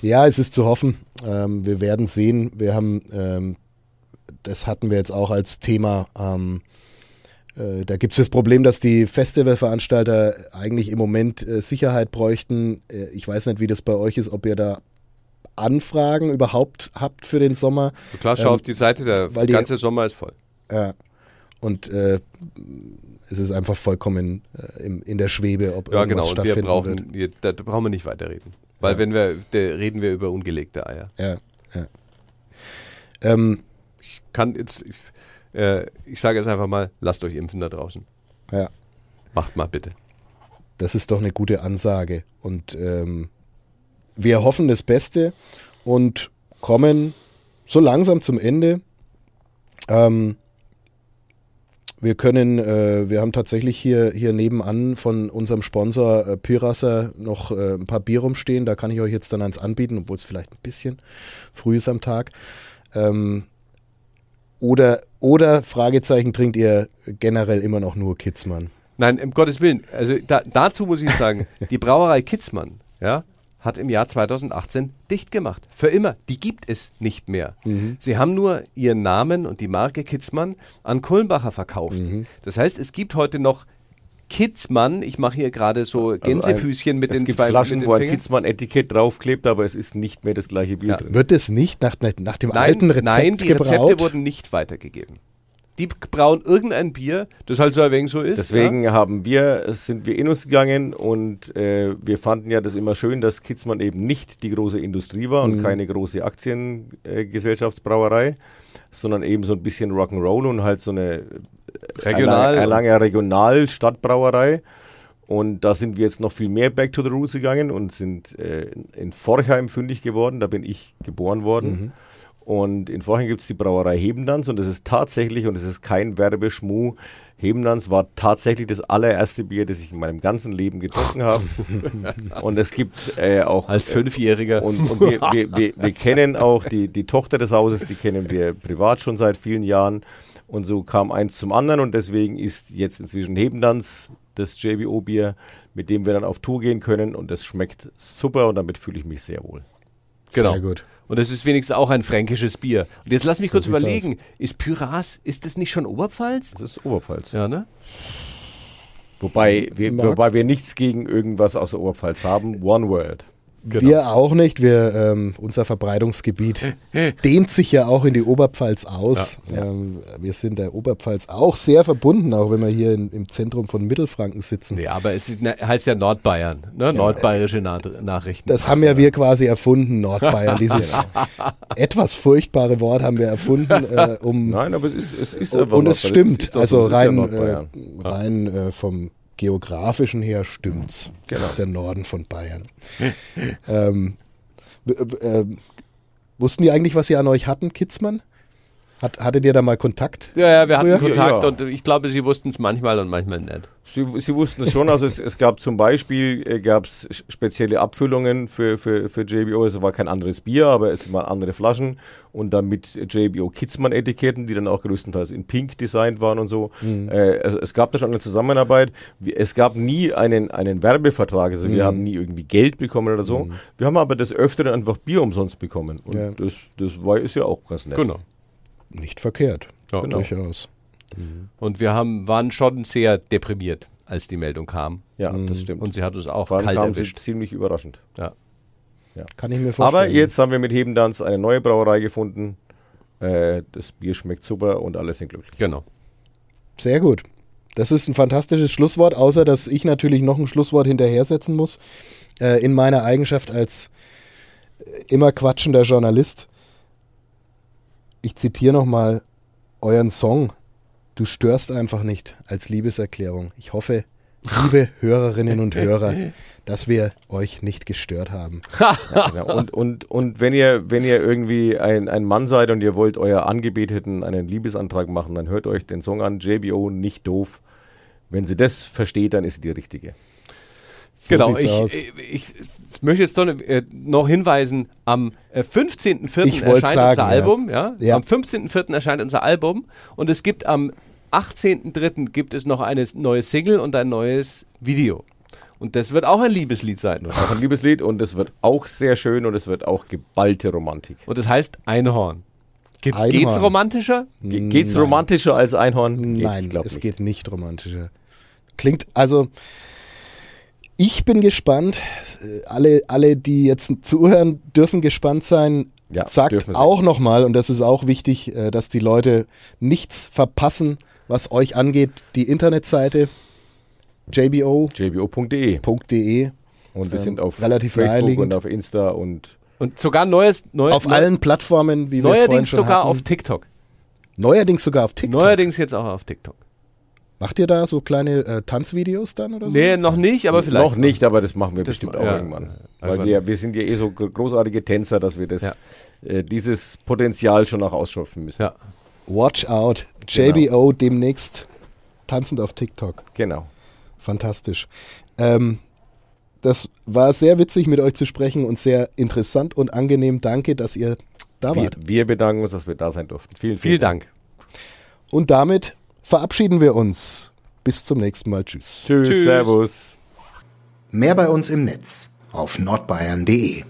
Ja, es ist zu hoffen. Ähm, wir werden sehen. Wir haben, ähm, das hatten wir jetzt auch als Thema. Ähm, äh, da gibt es das Problem, dass die Festivalveranstalter eigentlich im Moment äh, Sicherheit bräuchten. Äh, ich weiß nicht, wie das bei euch ist, ob ihr da Anfragen überhaupt habt für den Sommer. So klar, schau Ähm, auf die Seite, der weil die- ganze Sommer ist voll. Ja. Und äh, es ist einfach vollkommen äh, im, in der Schwebe, ob Ja, irgendwas genau. Stattfinden brauchen, wir, da brauchen wir nicht weiterreden. Weil Ja. wenn wir, da reden wir über ungelegte Eier. wird. Ja, ja. Ähm, Kann jetzt, ich, äh, ich sage jetzt einfach mal, lasst euch impfen da draußen. ja. Macht mal bitte. Das ist doch eine gute Ansage. Und ähm, wir hoffen das Beste und kommen so langsam zum Ende. Ähm, wir können, äh, wir haben tatsächlich hier, hier nebenan von unserem Sponsor äh, Pirasser noch äh, ein paar Bier rumstehen. Da kann ich euch jetzt dann eins anbieten, obwohl es vielleicht ein bisschen früh ist am Tag. Ähm, oder, oder, Fragezeichen, trinkt ihr generell immer noch nur Kitzmann? Nein, um Gottes Willen. Also da, dazu muss ich sagen, [laughs] die Brauerei Kitzmann, ja, hat im Jahr 2018 dicht gemacht. Für immer. Die gibt es nicht mehr. Sie haben nur ihren Namen und die Marke Kitzmann an Kulmbacher verkauft. Das heißt, es gibt heute noch Kitzmann. Ich mache hier gerade so Gänsefüßchen mit Also es den gibt zwei Flaschen, mit den wo ein. Kitzmann-Etikett draufklebt, aber es ist nicht mehr das gleiche Bier Ja. drin. Wird es nicht nach, nach dem Nein, alten Rezept nein, die gebraut? Rezepte wurden nicht weitergegeben. Die brauen irgendein Bier, das halt so ein wenig so ist. Deswegen haben wir, sind wir in uns gegangen und äh, wir fanden ja das immer schön, dass Kitzmann eben nicht die große Industrie war Mhm. und keine große Aktiengesellschaftsbrauerei, sondern eben so ein bisschen Rock'n'Roll und halt so eine Regional. Erlanger Regional Stadtbrauerei. Und da sind wir jetzt noch viel mehr back to the roots gegangen und sind äh, in Forchheim fündig geworden. Da bin ich geboren worden. Und in Forchheim gibt es die Brauerei Hebendanz und das ist tatsächlich, und das ist kein Werbeschmuh, Hebendanz war tatsächlich das allererste Bier, das ich in meinem ganzen Leben getrunken habe. [laughs] und es gibt äh, auch Als Fünfjähriger. und, und wir, wir, wir, wir kennen auch die, die Tochter des Hauses, die kennen wir privat schon seit vielen Jahren. Und so kam eins zum anderen und deswegen ist jetzt inzwischen Hebendanz das JBO-Bier, mit dem wir dann auf Tour gehen können und das schmeckt super und damit fühle ich mich sehr wohl. Genau. Sehr gut. Und das ist wenigstens auch ein fränkisches Bier. Und jetzt lass mich So kurz überlegen, ist Pyras, ist das nicht schon Oberpfalz? Das ist Oberpfalz. Ja, ne? Wobei wir, wobei wir nichts gegen irgendwas aus der Oberpfalz haben. One World. Wir auch nicht. Wir, ähm, unser Verbreitungsgebiet dehnt sich ja auch in die Oberpfalz aus. Ähm, wir sind der Oberpfalz auch sehr verbunden, auch wenn wir hier in, im Zentrum von Mittelfranken sitzen. Nee, aber es ist, ne, heißt ja Nordbayern, ne? nordbayerische Na Nachrichten. Das haben ja wir quasi erfunden, Nordbayern. Dieses [laughs] etwas furchtbare Wort haben wir erfunden, äh, um Nein, aber es ist, es ist und, einfach und es stimmt. also ja rein, äh, rein äh, vom geografischen her stimmt's. Genau. Das ist der Norden von Bayern. [laughs] ähm, ähm, wussten die eigentlich, was sie an euch hatten, Kitzmann? Hat, hattet ihr da mal Kontakt? Ja, ja, wir hatten früher? Kontakt Ja, ja. und ich glaube, sie wussten es manchmal und manchmal nicht. Sie, Sie wussten es schon, also es, es gab zum Beispiel äh, gab's spezielle Abfüllungen für, für, für JBO. Es war kein anderes Bier, aber es waren andere Flaschen und dann mit JBO Kitzmann-Etiketten, die dann auch größtenteils in Pink designt waren und so. Äh, es, es gab da schon eine Zusammenarbeit. Es gab nie einen, einen Werbevertrag, also wir haben nie irgendwie Geld bekommen oder so. Wir haben aber des Öfteren einfach Bier umsonst bekommen und Ja. das, das war, ist ja auch ganz nett. Genau. Nicht verkehrt. Ja, Genau. Durchaus. Und wir haben, waren schon sehr deprimiert, als die Meldung kam. Ja, das stimmt. Und sie hat uns auch Vor allem kalt kam sie erwischt. ziemlich überraschend. Ja. Kann ich mir vorstellen. Aber jetzt haben wir mit Hebendanz eine neue Brauerei gefunden. Äh, das Bier schmeckt super und alle sind glücklich. Genau. Sehr gut. Das ist ein fantastisches Schlusswort, außer dass ich natürlich noch ein Schlusswort hinterher setzen muss. Äh, in meiner Eigenschaft als äh, immer quatschender Journalist. Ich zitiere nochmal euren Song. Du störst einfach nicht als Liebeserklärung. Ich hoffe, liebe [laughs] Hörerinnen und Hörer, dass wir euch nicht gestört haben. [laughs] Genau. Und, und, und wenn ihr, wenn ihr irgendwie ein, ein Mann seid und ihr wollt euer Angebeteten einen Liebesantrag machen, dann hört euch den Song an, JBO, nicht doof. Wenn sie das versteht, dann ist sie die richtige. So genau, sieht's ich, aus. ich, ich, ich möchte jetzt doch, äh, noch hinweisen, am äh, 15.04. Ich wollt's erscheint sagen, unser. Album. Ja? Ja. Am 15.04. erscheint unser Album und es gibt am 18.03. gibt es noch eine neue Single und ein neues Video. Und das wird auch ein Liebeslied sein. Auch ein Liebeslied und es wird auch sehr schön und es wird auch geballte Romantik. Und das heißt Einhorn. Geht, Einhorn. Geht's romantischer? Ge geht's romantischer als Einhorn? Geht, Nein, ich es nicht. geht nicht romantischer. Klingt, also ich bin gespannt. Alle, alle, die jetzt zuhören, dürfen gespannt sein. Ja, Sagt auch nochmal, und das ist auch wichtig, äh, dass die Leute nichts verpassen, was euch angeht. Die Internetseite jbo.de JBO.de und wir Ähm, sind auf relativ Facebook naheliegend. und auf Insta und Und sogar neues, neues auf allen Plattformen, wie wir es vorhin neuerdings schon sogar hatten. auf TikTok. neuerdings sogar auf TikTok. Neuerdings jetzt auch auf TikTok. Macht ihr da so kleine äh, Tanzvideos dann oder so? Nee, noch nicht, aber vielleicht. noch nicht, aber das machen wir Das bestimmt auch ja, irgendwann. Weil irgendwann. wir, wir sind ja eh so gro- großartige Tänzer, dass wir das, Ja. äh, dieses Potenzial schon auch ausschöpfen müssen. Ja. Watch out. Genau. JBO demnächst tanzend auf TikTok. Genau. Fantastisch. Ähm, das war sehr witzig, mit euch zu sprechen und sehr interessant und angenehm. Danke, dass ihr da Wir, wart. wir bedanken uns, dass wir da sein durften. Vielen, vielen, Vielen Dank. Und damit verabschieden wir uns. Bis zum nächsten Mal. Tschüss. Tschüss, Tschüss. Servus. Mehr bei uns im Netz auf nordbayern.de.